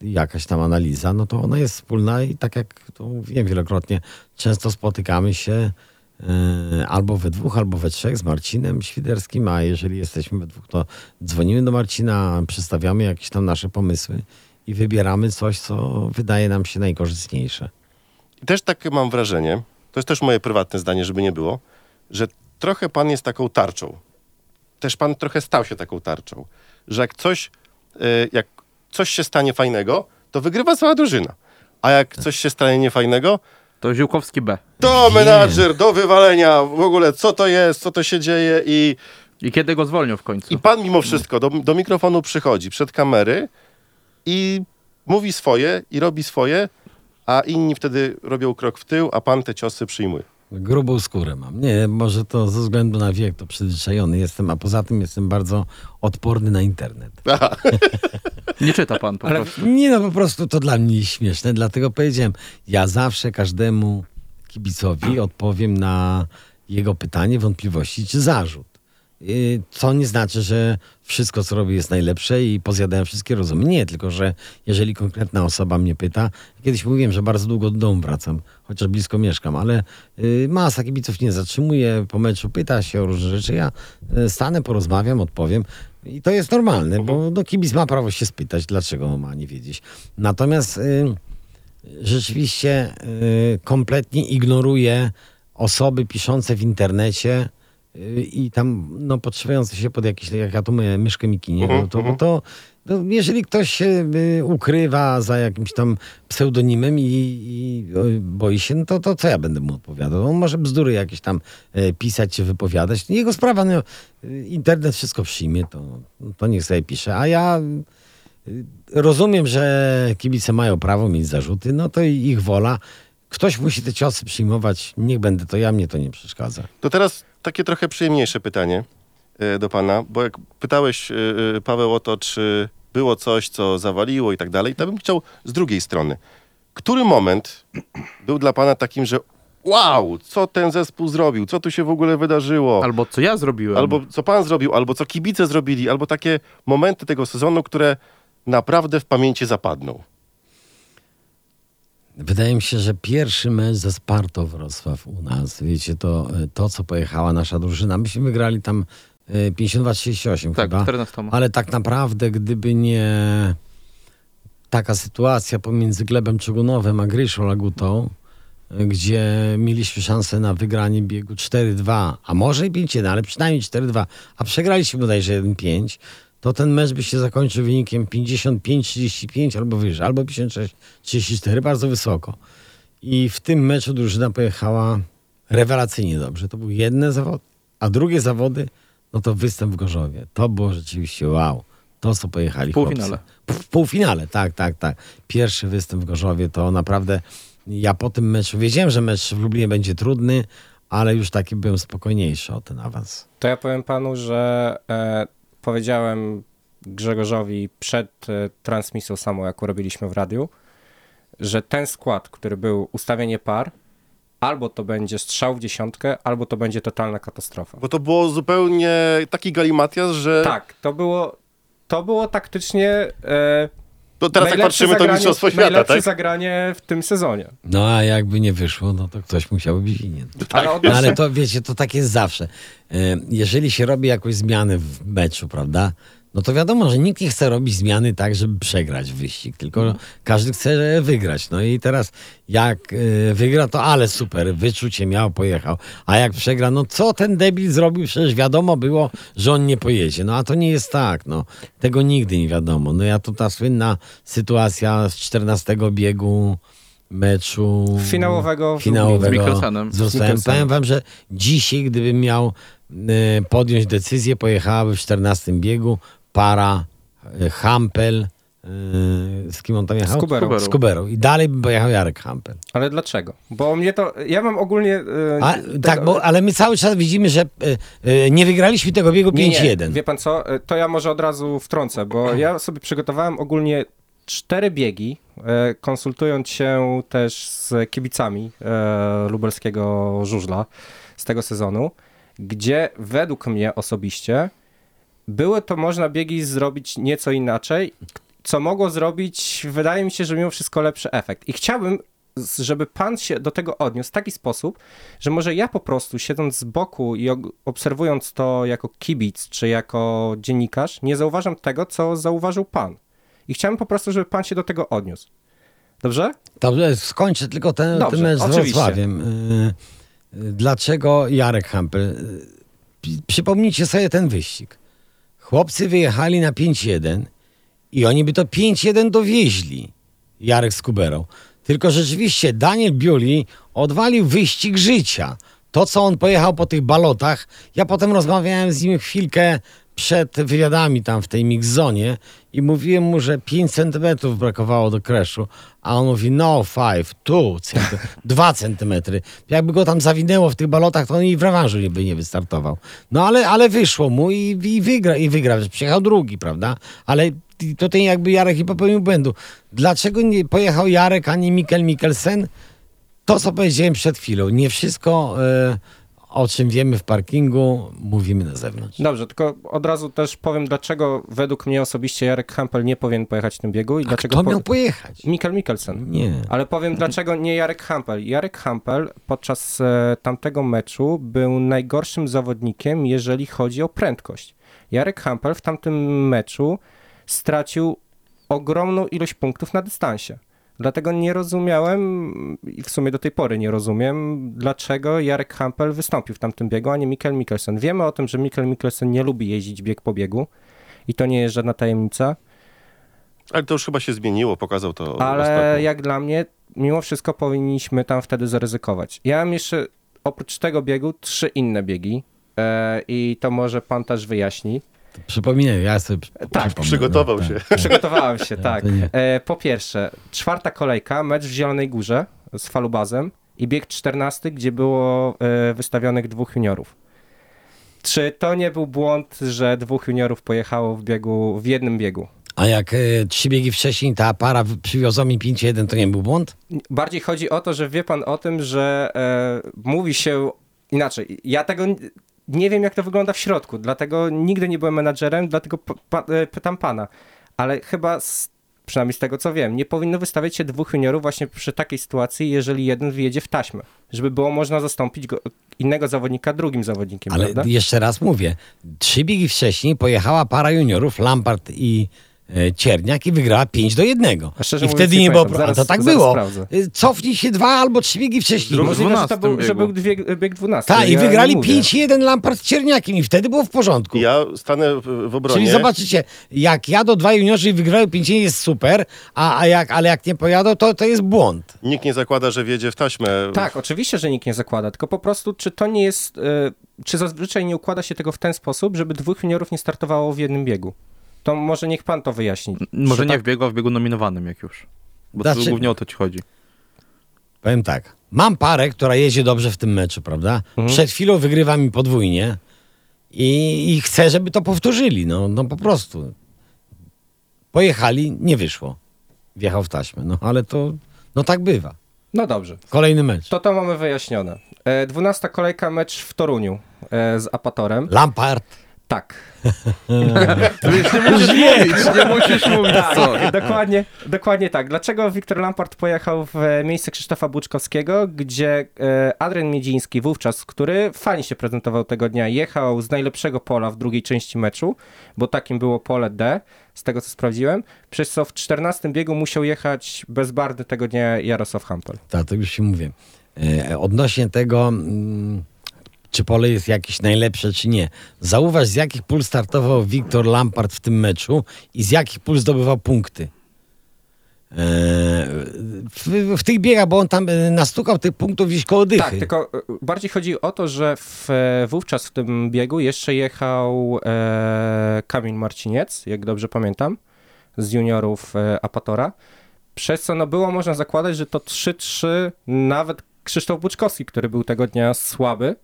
jakaś tam analiza, no to ona jest wspólna i tak jak to mówiłem wielokrotnie, często spotykamy się e, albo we dwóch, albo we trzech z Marcinem Świderskim, a jeżeli jesteśmy we dwóch, to dzwonimy do Marcina, przedstawiamy jakieś tam nasze pomysły i wybieramy coś, co wydaje nam się najkorzystniejsze. I też takie mam wrażenie, to jest też moje prywatne zdanie, żeby nie było, że trochę pan jest taką tarczą. Też pan trochę stał się taką tarczą. Że jak coś, e, jak coś się stanie fajnego, to wygrywa cała drużyna. A jak coś się stanie niefajnego, To Ziółkowski B. to menadżer do wywalenia, w ogóle co to jest, co to się dzieje i, I kiedy go zwolnią w końcu? i pan mimo wszystko do, do mikrofonu przychodzi przed kamery i mówi swoje i robi swoje, a inni wtedy robią krok w tył, a pan te ciosy przyjmuje. Grubą skórę mam. Nie, może to ze względu na wiek, to przyzwyczajony jestem, a poza tym jestem bardzo odporny na internet. Nie czyta pan po Ale- prostu. Nie no, po prostu to dla mnie jest śmieszne, dlatego powiedziałem, ja zawsze każdemu kibicowi odpowiem na jego pytanie, wątpliwości czy zarzut. Yy, Co nie znaczy, że wszystko, co robię, jest najlepsze i pozjadałem wszystkie rozumy. Nie, tylko że jeżeli konkretna osoba mnie pyta, kiedyś mówiłem, że bardzo długo do domu wracam, chociaż blisko mieszkam, ale yy, masa kibiców nie zatrzymuje, po meczu pyta się o różne rzeczy. Ja yy, stanę, porozmawiam, odpowiem. I to jest normalne, bo no, kibic ma prawo się spytać, dlaczego ma nie wiedzieć. Natomiast yy, rzeczywiście y, kompletnie ignoruje osoby piszące w internecie y, i tam no, podszywające się pod jakieś, jak ja tu mówię, myszkę Miki, nie? No, to, bo to, no, jeżeli ktoś się y, ukrywa za jakimś tam pseudonimem i, i y, boi się, no to, to co ja będę mu odpowiadał? On może bzdury jakieś tam y, pisać czy wypowiadać. Jego sprawa, no, y, internet wszystko przyjmie, to, to niech sobie pisze. A ja Rozumiem, że kibice mają prawo mieć zarzuty, no to ich wola. Ktoś musi te ciosy przyjmować, niech będę to ja, mnie to nie przeszkadza. To teraz takie trochę przyjemniejsze pytanie e, do pana, bo jak pytałeś, e, e, Paweł, o to, czy było coś, co zawaliło i tak dalej, to bym chciał z drugiej strony. Który moment był dla pana takim, że wow, co ten zespół zrobił, co tu się w ogóle wydarzyło. Albo co ja zrobiłem. Albo co pan zrobił, albo co kibice zrobili, albo takie momenty tego sezonu, które naprawdę w pamięci zapadną. Wydaje mi się, że pierwszy mecz ze Spartą Wrocław u nas, wiecie, to, to co pojechała nasza drużyna, myśmy wygrali tam e, 52-38 Tak, chyba, 14. ale tak naprawdę gdyby nie taka sytuacja pomiędzy Glebem Czegunowem a Gryszą Lagutą, e, gdzie mieliśmy szansę na wygranie biegu 4-2, a może i 5-1, ale przynajmniej 4-2, a przegraliśmy bodajże 1-5, to ten mecz by się zakończył wynikiem 55-35 albo wyżej, albo 56-34, bardzo wysoko. I w tym meczu drużyna pojechała rewelacyjnie dobrze. To był jedne zawody, a drugie zawody, no to występ w Gorzowie. To było rzeczywiście wow. To, co pojechali W półfinale. chłopcy. W półfinale, tak, tak, tak. Pierwszy występ w Gorzowie to naprawdę, ja po tym meczu, wiedziałem, że mecz w Lublinie będzie trudny, ale już taki byłem spokojniejszy o ten awans. To ja powiem panu, że e, powiedziałem Grzegorzowi przed e, transmisją samą, jaką robiliśmy w radiu, że ten skład, który był ustawienie par, albo to będzie strzał w dziesiątkę, albo to będzie totalna katastrofa. Bo to było zupełnie taki galimatias, że Tak, to było, to było taktycznie e, to teraz jak patrzymy, to mistrzostwo świata, najlepsze tak? zagranie w tym sezonie. No a jakby nie wyszło, no to ktoś musiał być winien. Ale od No, ale to wiecie, to tak jest zawsze. E, Jeżeli się robi jakąś zmianę w meczu, prawda? No to wiadomo, że nikt nie chce robić zmiany tak, żeby przegrać wyścig, tylko każdy chce wygrać. No i teraz jak e, wygra, to ale super, wyczucie miał, pojechał. A jak przegra, no co ten debil zrobił? Przecież wiadomo było, że on nie pojedzie. No a to nie jest tak, no. Tego nigdy nie wiadomo. No ja to ta słynna sytuacja z 14 biegu meczu Finałowego finałowego Z Mikkelsenem. z. Mikkelsenem. Powiem wam, że dzisiaj, gdybym miał e, podjąć decyzję, pojechałaby w 14 biegu para e, Hampel, e, z kim on tam jechał? Z Kuberą. Z Kuberą. I dalej bym pojechał Jarek Hampel. Ale dlaczego? Bo mnie to, ja mam ogólnie... e, A, tego- tak, bo, ale my cały czas widzimy, że nie wygraliśmy tego biegu Nie, 5-1. Wie pan co? To ja może od razu wtrącę, bo ja sobie przygotowałem ogólnie cztery biegi, konsultując się też z kibicami lubelskiego żużla z tego sezonu, gdzie według mnie osobiście były to można biegi zrobić nieco inaczej, co mogło zrobić, wydaje mi się, że mimo wszystko lepszy efekt. I chciałbym, żeby pan się do tego odniósł w taki sposób, że może ja po prostu siedząc z boku i obserwując to jako kibic czy jako dziennikarz, nie zauważam tego, co zauważył pan. I chciałem po prostu, żeby pan się do tego odniósł. Dobrze? Dobrze, skończę tylko ten, Dobrze, ten mecz z. Wrocławiem. Y, y, Dlaczego Jarek Hampel? Y, Przypomnijcie sobie ten wyścig. Chłopcy wyjechali na 5-1 i oni by to 5-1 dowieźli. Jarek z Kuberą. Tylko rzeczywiście Daniel Biuli odwalił wyścig życia. To, co on pojechał po tych balotach, ja potem rozmawiałem z nim chwilkę przed wywiadami tam w tej mixzonie i mówiłem mu, że 5 centymetrów brakowało do kreszu, a on mówi no 5, 2 cm, 2 centymetry. Jakby go tam zawinęło w tych balotach, to on i w rewanżu by nie wystartował. No ale, ale wyszło mu i, i wygra, i wygrał. Przyjechał drugi, prawda? Ale tutaj jakby Jarek nie popełnił błędu. Dlaczego nie pojechał Jarek, a nie Mikkel Mikkelsen? To, co powiedziałem przed chwilą. Nie wszystko, e, o czym wiemy w parkingu, mówimy na zewnątrz. Dobrze, tylko od razu też powiem, dlaczego według mnie osobiście Jarek Hampel nie powinien pojechać w tym biegu i A dlaczego... kto po- miał pojechać? Mikkel Mikkelsen. Nie. Ale powiem dlaczego nie Jarek Hampel. Jarek Hampel podczas e, tamtego meczu był najgorszym zawodnikiem, jeżeli chodzi o prędkość. Jarek Hampel w tamtym meczu stracił ogromną ilość punktów na dystansie. Dlatego nie rozumiałem i w sumie do tej pory nie rozumiem, dlaczego Jarek Hampel wystąpił w tamtym biegu, a nie Mikkel Mikkelsen. Wiemy o tym, że Mikkel Mikkelsen nie lubi jeździć bieg po biegu i to nie jest żadna tajemnica. Ale to już chyba się zmieniło, pokazał to Ale ostatnio. jak dla mnie, mimo wszystko powinniśmy tam wtedy zaryzykować. Ja mam jeszcze oprócz tego biegu trzy inne biegi e, i to może pan też wyjaśni. Przypominaj, ja sobie Tak, przypomnę, przygotował no, się. tak. Przygotowałem się, tak. to nie. E, po pierwsze, czwarta kolejka, mecz w Zielonej Górze z Falubazem i bieg czternasty, gdzie było e, wystawionych dwóch juniorów. Czy to nie był błąd, że dwóch juniorów pojechało w biegu, w jednym biegu? A jak e, trzy biegi wcześniej ta para przywiozła mi 5-1, to nie był błąd? Bardziej chodzi o to, że wie pan o tym, że e, mówi się inaczej. Ja tego nie wiem, jak to wygląda w środku, dlatego nigdy nie byłem menadżerem, dlatego e, pytam pana. Ale chyba, z, przynajmniej z tego co wiem, nie powinno wystawiać się dwóch juniorów właśnie przy takiej sytuacji, jeżeli jeden wyjedzie w taśmę. Żeby było można zastąpić go, innego zawodnika drugim zawodnikiem, Ale prawda? jeszcze raz mówię, trzy biegi wcześniej pojechała para juniorów, Lampard i Cierniak i wygrała 5 do 1. A szczerze I mówiąc, wtedy nie nie było. A to Zaraz- tak zaraz było. sprawdzę. Y, Cofnij się dwa albo trzy biegi wcześniej. Drugi- Możliwe, że to 12 był, że był dwie, bieg 12. Tak, i ja nie wygrali mówię. 5-1 Lampard z Cierniakiem i wtedy było w porządku. Ja stanę w, w obronie. Czyli zobaczycie, jak jadą dwa juniorzy i wygrają 5 jest super, a, a jak, ale jak nie pojadą, to, to jest błąd. Nikt nie zakłada, że wjedzie w taśmę. Tak, oczywiście, że nikt nie zakłada, tylko po prostu, czy to nie jest, e, czy zazwyczaj nie układa się tego w ten sposób, żeby dwóch juniorów nie startowało w jednym biegu? To może niech pan to wyjaśni. Może Czy nie tak- w biegu, a w biegu nominowanym jak już. Bo Znaczy- to głównie o to ci chodzi. Powiem tak, mam parę, która jedzie dobrze w tym meczu, prawda? Przed chwilą wygrywa mi podwójnie i, i chcę, żeby to powtórzyli, no, no po prostu. Pojechali, nie wyszło. Wjechał w taśmę, no ale to, no tak bywa. No dobrze, Kolejny mecz. to to mamy wyjaśnione. E, 12 kolejka mecz w Toruniu e, z Apatorem. Lampard. Tak. Nie musisz mówić, nie musisz mówić co. Tak, dokładnie, dokładnie tak. Dlaczego Wiktor Lampard pojechał w e, miejsce Krzysztofa Buczkowskiego, gdzie e, Adrian Miedziński wówczas, który fajnie się prezentował tego dnia, jechał z najlepszego pola w drugiej części meczu, bo takim było pole D, z tego co sprawdziłem, przez co w 14 biegu musiał jechać bezbarwny tego dnia Jarosław Hampel. Tak, to już się mówię. E, odnośnie tego, mm, czy pole jest jakieś najlepsze, czy nie. Zauważ, z jakich pól startował Wiktor Lampard w tym meczu i z jakich pól zdobywał punkty. E, w, w tych biegach, bo on tam e, nastukał tych punktów gdzieś koło dychy. Tak, tylko e, bardziej chodzi o to, że w, e, wówczas w tym biegu jeszcze jechał e, Kamil Marciniec, jak dobrze pamiętam, z juniorów e, Apatora, przez co no, było można zakładać, że to 3-3 nawet Krzysztof Buczkowski, który był tego dnia słaby,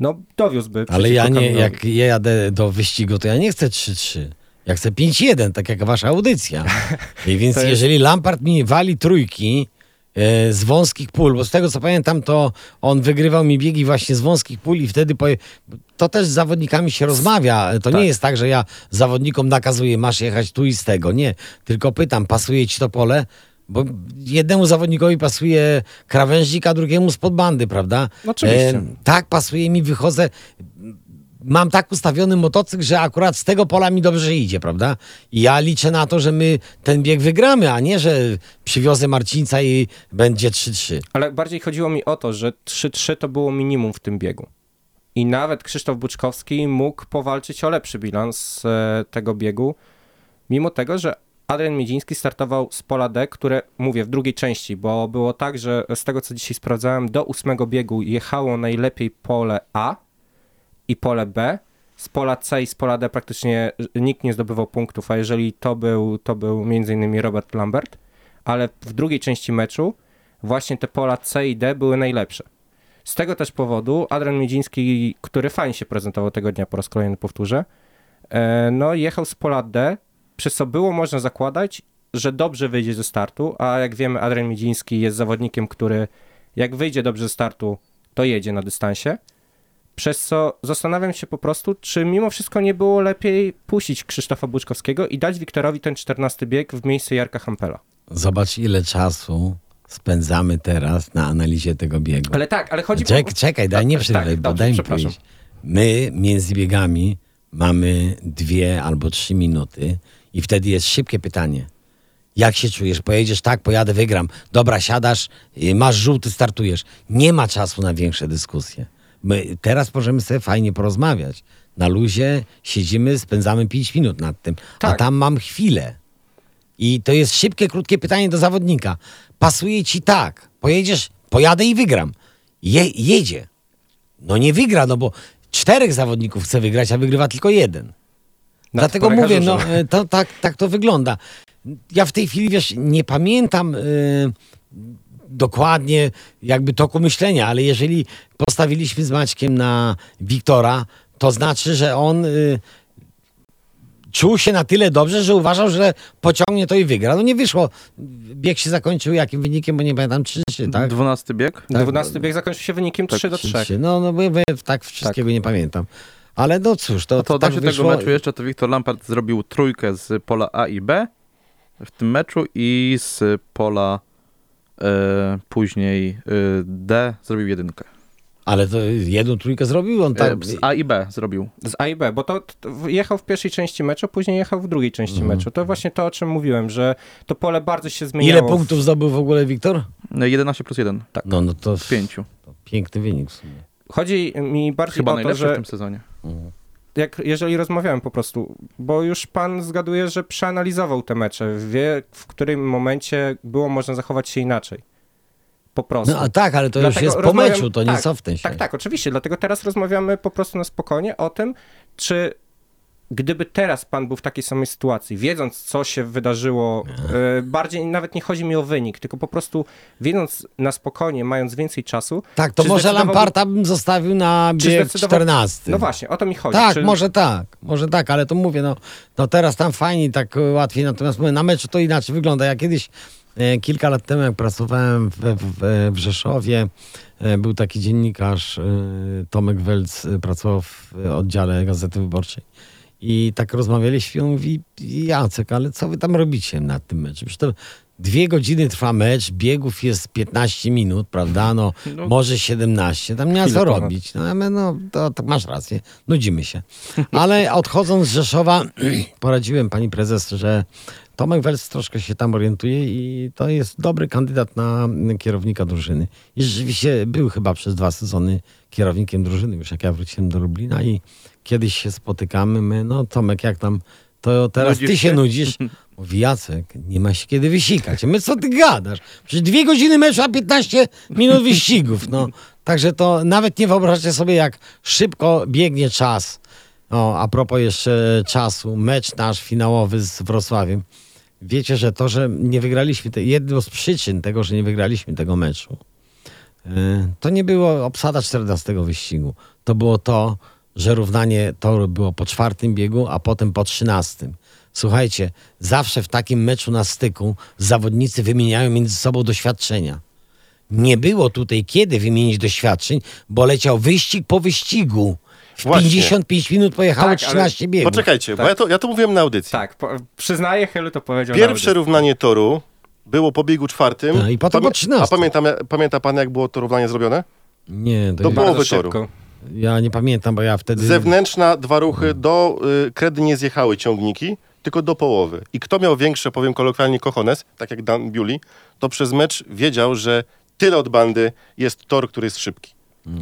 no dowiózłby. Ale ja nie, Kamilowi. jak ja jadę do wyścigu, to ja nie chcę 3-3. Ja chcę 5-1, tak jak wasza audycja. I więc jest- jeżeli Lampard mi wali trójki e, z wąskich pól, bo z tego co pamiętam, to on wygrywał mi biegi właśnie z wąskich pól i wtedy poje... to też z zawodnikami się rozmawia. To Tak. nie jest tak, że ja zawodnikom nakazuję, masz jechać tu i z tego. Nie, tylko pytam, pasuje ci to pole? Bo jednemu zawodnikowi pasuje krawężnik, a drugiemu spod bandy, prawda? No oczywiście. tak, pasuje mi, wychodzę. Mam tak ustawiony motocykl, że akurat z tego pola mi dobrze idzie, prawda? I ja liczę na to, że my ten bieg wygramy, a nie, że przywiozę Marcińca i będzie 3-3. Ale bardziej chodziło mi o to, że 3-3 to było minimum w tym biegu. I nawet Krzysztof Buczkowski mógł powalczyć o lepszy bilans e, tego biegu, mimo tego, że Adrian Miedziński startował z pola D, które mówię w drugiej części, bo było tak, że z tego co dzisiaj sprawdzałem, do ósmego biegu jechało najlepiej pole A i pole B. Z pola C i z pola D praktycznie nikt nie zdobywał punktów, a jeżeli to był, to był m.in. Robert Lambert, ale w drugiej części meczu właśnie te pola C i D były najlepsze. Z tego też powodu Adrian Miedziński, który fajnie się prezentował tego dnia, po raz kolejny powtórzę, e, no jechał z pola D, przez co było można zakładać, że dobrze wyjdzie ze startu, a jak wiemy Adrian Miedziński jest zawodnikiem, który jak wyjdzie dobrze ze startu, to jedzie na dystansie. Przez co zastanawiam się po prostu, czy mimo wszystko nie było lepiej puścić Krzysztofa Buczkowskiego i dać Wiktorowi ten 14 bieg w miejsce Jarka Hampela. Zobacz, ile czasu spędzamy teraz na analizie tego biegu. Ale tak, ale chodzi Czek, czekaj, daj nie Tak, przerywaj, tak, bo dobrze, daj mi powiedzieć. My między biegami mamy dwie albo trzy minuty i wtedy jest szybkie pytanie. Jak się czujesz? Pojedziesz tak, pojadę, wygram. Dobra, siadasz, y, masz żółty, startujesz. Nie ma czasu na większe dyskusje. My teraz możemy sobie fajnie porozmawiać. Na luzie siedzimy, spędzamy 5 minut nad tym, a Tak. tam mam chwilę. I to jest szybkie, krótkie pytanie do zawodnika. Pasuje ci tak, pojedziesz, pojadę i wygram. Je, jedzie. No nie wygra, no bo czterech zawodników chce wygrać, a wygrywa tylko jeden. Dlatego mówię, no e, to, tak, tak to wygląda. Ja w tej chwili, wiesz, nie pamiętam e, dokładnie jakby toku myślenia, ale jeżeli postawiliśmy z Maćkiem na Wiktora, to znaczy, że on y, czuł się na tyle dobrze, że uważał, że pociągnie to i wygra. No nie wyszło. Bieg się zakończył jakim wynikiem, bo nie pamiętam, 3-3, tak? 12 bieg. Tak. 12 bieg zakończył się wynikiem 3 do 3. 3-3. No, no bo, bo tak wszystkiego nie pamiętam. Ale no cóż, to, No to to tak tak wyszło. tego meczu jeszcze to Wiktor Lampard zrobił trójkę z pola A i B w tym meczu i z pola e, później e, D zrobił jedynkę. Ale to jedną trójkę zrobił on tak. Z A i B zrobił. Z A i B, bo to, to jechał w pierwszej części meczu, później jechał w drugiej części Mhm. meczu. To właśnie to, o czym mówiłem, że to pole bardzo się zmieniało. Ile punktów zdobył w ogóle Wiktor? E, 11 plus 1 No, no to z 5. to piękny wynik w sumie. Chodzi mi bardziej Chyba o to, najlepszy w że tym sezonie. Jak, jeżeli rozmawiałem po prostu, bo już pan zgaduje, że przeanalizował te mecze, wie w którym momencie było można zachować się inaczej. Po prostu. No a tak, ale to już Dlatego jest po meczu, to nie tak, cofnę się. Tak, tak, oczywiście. Dlatego teraz rozmawiamy po prostu na spokojnie o tym, czy gdyby teraz pan był w takiej samej sytuacji, wiedząc, co się wydarzyło, e, bardziej nawet nie chodzi mi o wynik, tylko po prostu wiedząc na spokojnie, mając więcej czasu. Tak, to czy może zdecydowałby- Lamparta bym zostawił na Czy bieg zdecydował- 14. No właśnie, o to mi chodzi. Tak, czy... może tak, może tak, ale to mówię, no, no teraz tam fajnie, tak e, łatwiej, natomiast mówię, na meczu to inaczej wygląda. Ja kiedyś, e, kilka lat temu, jak pracowałem w, w, w Rzeszowie, e, był taki dziennikarz, e, Tomek Welc, e, pracował w oddziale Gazety Wyborczej. I tak rozmawialiśmy, on mówi, Jacek, ale co wy tam robicie na tym meczu? Przecież to dwie godziny trwa mecz, biegów jest 15 minut, prawda? No, No. może 17, tam nie ma co robić. No, mówię, no to, to masz rację, nudzimy się. Ale odchodząc z Rzeszowa, poradziłem pani prezes, że Tomek Wels troszkę się tam orientuje i to jest dobry kandydat na kierownika drużyny. I rzeczywiście był chyba przez dwa sezony kierownikiem drużyny, już jak ja wróciłem do Lublina i kiedyś się spotykamy, my, no Tomek, jak tam, to teraz Nudzisz ty się się? nudzisz. Mówi Jacek, nie ma się kiedy wysikać. My co ty gadasz? Przecież dwie godziny meczu, a 15 minut wyścigów. No. Także to nawet nie wyobrażacie sobie, jak szybko biegnie czas. O, a propos jeszcze czasu, mecz nasz finałowy z Wrocławiem. Wiecie, że to, że nie wygraliśmy, te, jedną z przyczyn tego, że nie wygraliśmy tego meczu, yy, to nie było obsada 14 wyścigu. To było to, że równanie toru było po czwartym biegu, a potem po trzynastym. Słuchajcie, zawsze w takim meczu na styku zawodnicy wymieniają między sobą doświadczenia. Nie było tutaj kiedy wymienić doświadczeń, bo leciał wyścig po wyścigu. W Właśnie. 55 minut pojechało Tak, ale- 13 biegów. Poczekajcie, bo Tak. ja to, ja to mówiłem na audycji. Tak, po, przyznaję, Helu to powiedział Pierwsze równanie toru było po biegu czwartym. Tak, i potem po 13. A pamiętam, pamięta pan, jak było to równanie zrobione? Nie, to Do połowy toru. szybko. Ja nie pamiętam, bo ja wtedy... Zewnętrzna, dwa ruchy, do y, kredy nie zjechały ciągniki, tylko do połowy. I kto miał większe, powiem kolokwialnie, kochones, tak jak Dan Bewley, to przez mecz wiedział, że tyle od bandy jest tor, który jest szybki.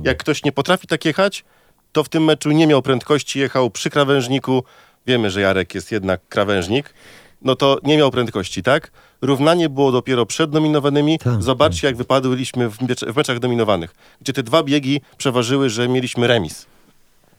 Jak ktoś nie potrafi tak jechać, to w tym meczu nie miał prędkości, jechał przy krawężniku. Wiemy, że Jarek jest jednak krawężnik. No to nie miał prędkości, tak? Równanie było dopiero przed nominowanymi. Tak, Zobaczcie, jak wypadłyśmy w, mecz- w meczach dominowanych, gdzie te dwa biegi przeważyły, że mieliśmy remis.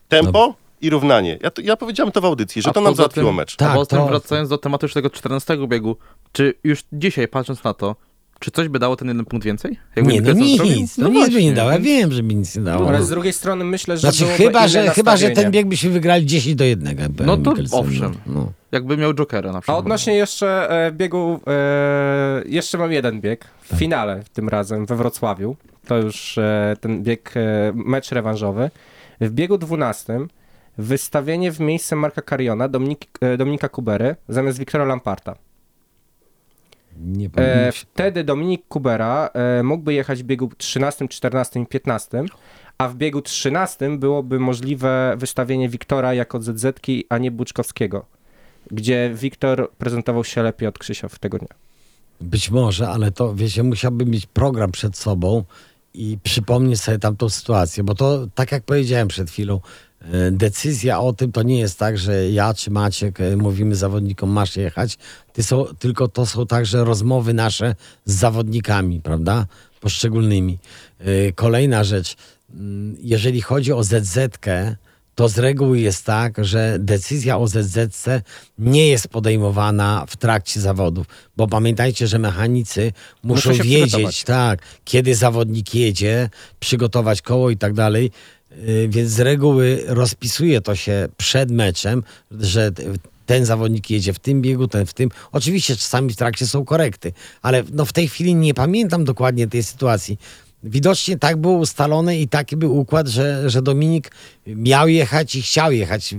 Tempo i równanie. Ja, to, ja powiedziałem to w audycji, że A to nam załatwiło tym- mecz. Tak, a poza tym to- wracając do tematu już tego 14 biegu, czy już dzisiaj, patrząc na to, czy coś by dało ten jeden punkt więcej? Jakby Nie, no zrobił? nic, no, No nic by nie właśnie, dało. Ja wiem, że by nic nie dało. Ale z drugiej strony myślę, że Znaczy chyba, że, chyba, że ten bieg byśmy wygrali 10 do 1. jakby No to Mikkelsen, owszem. No. Jakby miał Jokera na A przykład. odnośnie jeszcze e, biegu, e, jeszcze mam jeden bieg w Tak. finale tym razem we Wrocławiu. To już e, ten bieg, e, mecz rewanżowy. W biegu 12 wystawienie w miejsce Marka Cariona Dominik, e, Dominika Kubery zamiast Wiktora Lamparta. Nie E, wtedy Dominik Kubera e, mógłby jechać w biegu 13, 14 i 15, a w biegu 13 byłoby możliwe wystawienie Wiktora jako ZZ, a nie Buczkowskiego, gdzie Wiktor prezentował się lepiej od Krzysia w tego dnia. Być może, ale to wiecie, musiałbym mieć program przed sobą i przypomnieć sobie tamtą sytuację, bo to tak jak powiedziałem przed chwilą, decyzja o tym to nie jest tak, że ja czy Maciek e, mówimy zawodnikom masz jechać, ty są, tylko to są także rozmowy nasze z zawodnikami, prawda? Poszczególnymi. E, Kolejna rzecz, mm, jeżeli chodzi o ZZ-kę, to z reguły jest tak, że decyzja o ZZC nie jest podejmowana w trakcie zawodów, bo pamiętajcie, że mechanicy muszą wiedzieć, tak, kiedy zawodnik jedzie, przygotować koło i tak dalej. Yy, Więc z reguły rozpisuje to się przed meczem, że ten zawodnik jedzie w tym biegu, ten w tym. Oczywiście czasami w trakcie są korekty, ale no w tej chwili nie pamiętam dokładnie tej sytuacji. Widocznie tak było ustalone i taki był układ, że, że Dominik miał jechać i chciał jechać.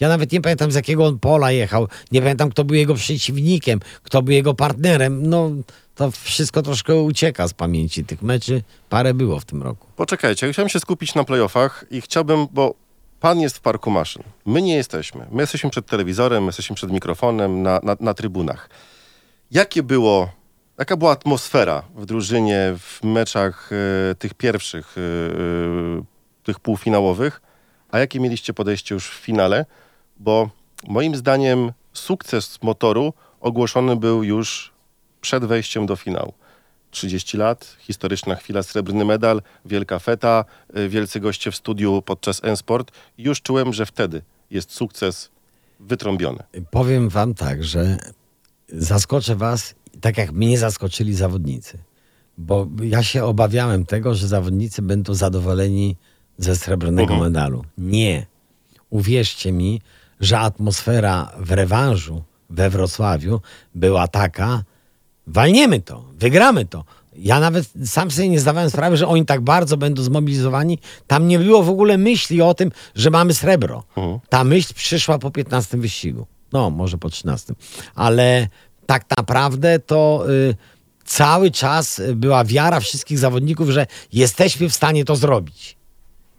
Ja nawet nie pamiętam z jakiego on pola jechał, nie pamiętam kto był jego przeciwnikiem, kto był jego partnerem. No to wszystko troszkę ucieka z pamięci tych meczy. Parę było w tym roku. Poczekajcie, chciałem się skupić na playoffach i chciałbym, bo pan jest w parku maszyn. My nie jesteśmy. My jesteśmy przed telewizorem, my jesteśmy przed mikrofonem, na, na, na trybunach. Jakie było, jaka była atmosfera w drużynie w meczach e, tych pierwszych, e, e, tych półfinałowych, a jakie mieliście podejście już w finale? Bo moim zdaniem sukces motoru ogłoszony był już przed wejściem do finału. 30 lat, historyczna chwila, srebrny medal, wielka feta, y, wielcy goście w studiu podczas N-Sport. Już czułem, że wtedy jest sukces wytrąbiony. Powiem wam tak, że zaskoczę was, tak jak mnie zaskoczyli zawodnicy. Bo ja się obawiałem tego, że zawodnicy będą zadowoleni ze srebrnego Mhm. medalu. Nie. Uwierzcie mi, że atmosfera w rewanżu we Wrocławiu była taka, walniemy to, wygramy to. Ja nawet sam sobie nie zdawałem sprawy, że oni tak bardzo będą zmobilizowani. Tam nie było w ogóle myśli o tym, że mamy srebro. Mhm. Ta myśl przyszła po 15 wyścigu. No, może po 13. Ale tak naprawdę to y, cały czas była wiara wszystkich zawodników, że jesteśmy w stanie to zrobić.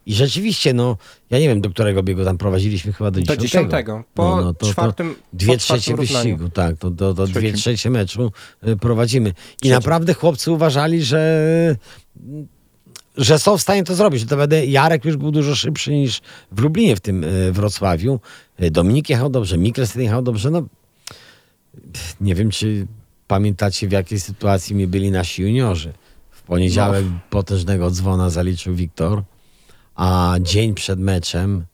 I rzeczywiście, no, ja nie wiem, do którego biegu tam prowadziliśmy, chyba do Do dziesiątego. dziesiątego. Po No, no, to, czwartym, dwie po trzecie wyścigu, tak, to, to, to dwie trzecie meczu y, prowadzimy. I Trzecim. naprawdę chłopcy uważali, że że są w stanie to zrobić. To będę, Jarek już był dużo szybszy niż w Lublinie w tym y, Wrocławiu. Y, Dominik jechał dobrze, Mikkelsen jechał dobrze. No, nie wiem, czy pamiętacie w jakiej sytuacji my byli nasi juniorzy. W poniedziałek No. potężnego dzwona zaliczył Wiktor, a dzień przed meczem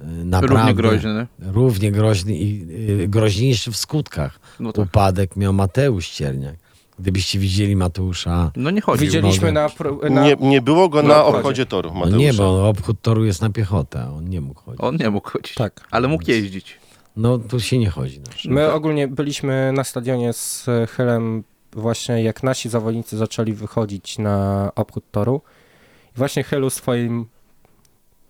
y, naprawdę Równie groźny. równie groźny i y, groźniejszy w skutkach. No tak. Upadek miał Mateusz Cierniak. Gdybyście widzieli Mateusza, No nie chodzi. Widzieliśmy na, na Nie, nie było go No, na obchodzie. obchodzie toru, no Mateusza. nie, bo obchód toru jest na piechotę, on nie mógł chodzić. On nie mógł chodzić. Tak. Ale mógł jeździć. No tu się nie chodzi. No. My ogólnie byliśmy na stadionie z Hylem właśnie jak nasi zawodnicy zaczęli wychodzić na obchód toru. I właśnie Hylu swoim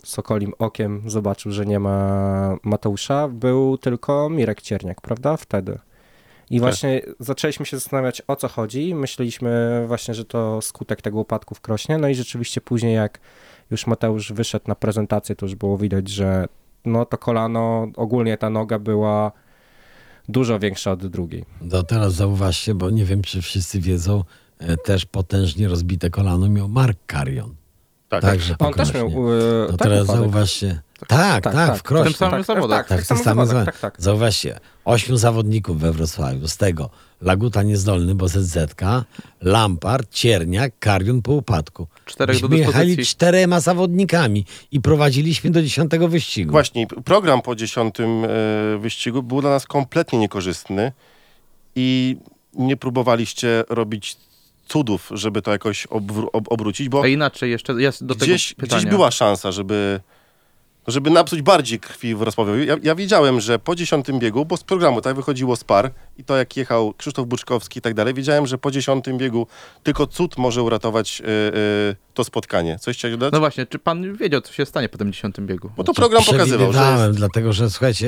sokolim okiem zobaczył, że nie ma Mateusza. Był tylko Mirek Cierniak, prawda? Wtedy. I właśnie zaczęliśmy się zastanawiać o co chodzi. Myśleliśmy właśnie, że to skutek tego upadku w Krośnie. No i rzeczywiście później jak już Mateusz wyszedł na prezentację, to już było widać, że no to kolano, ogólnie ta noga była dużo większa od drugiej. To teraz zauważcie, bo nie wiem, czy wszyscy wiedzą, e, też potężnie rozbite kolano miał Mark Carion. Tak, Także On też miał yy, No tak teraz upadek. zauważcie. Tak, tak, w Krośnie. W tym samym zawodach. Tak, Tak, samym samo zawodach, zwa- tak, tak. Zauważcie, ośmiu zawodników we Wrocławiu, z tego Laguta niezdolny, bo ZZ, Lampard, Cierniak, Karion po upadku. Czterech do Myśmy jechali dyspozycji. czterema zawodnikami i prowadziliśmy do dziesiątego wyścigu. Właśnie, program po dziesiątym e, wyścigu był dla nas kompletnie niekorzystny i nie próbowaliście robić cudów, żeby to jakoś obwró- ob- obrócić, bo A inaczej jeszcze jest do gdzieś, tego pytania. gdzieś była szansa, żeby, żeby napsuć bardziej krwi w Wrocławiu. Ja, ja wiedziałem, że po dziesiątym biegu, bo z programu tak wychodziło z par i to jak jechał Krzysztof Buczkowski i tak dalej, wiedziałem, że po dziesiątym biegu tylko cud może uratować e, e, to spotkanie. Coś chciałeś dodać? No właśnie, czy pan wiedział, co się stanie po tym dziesiątym biegu? bo to program pokazywał, że jest... dlatego że słuchajcie,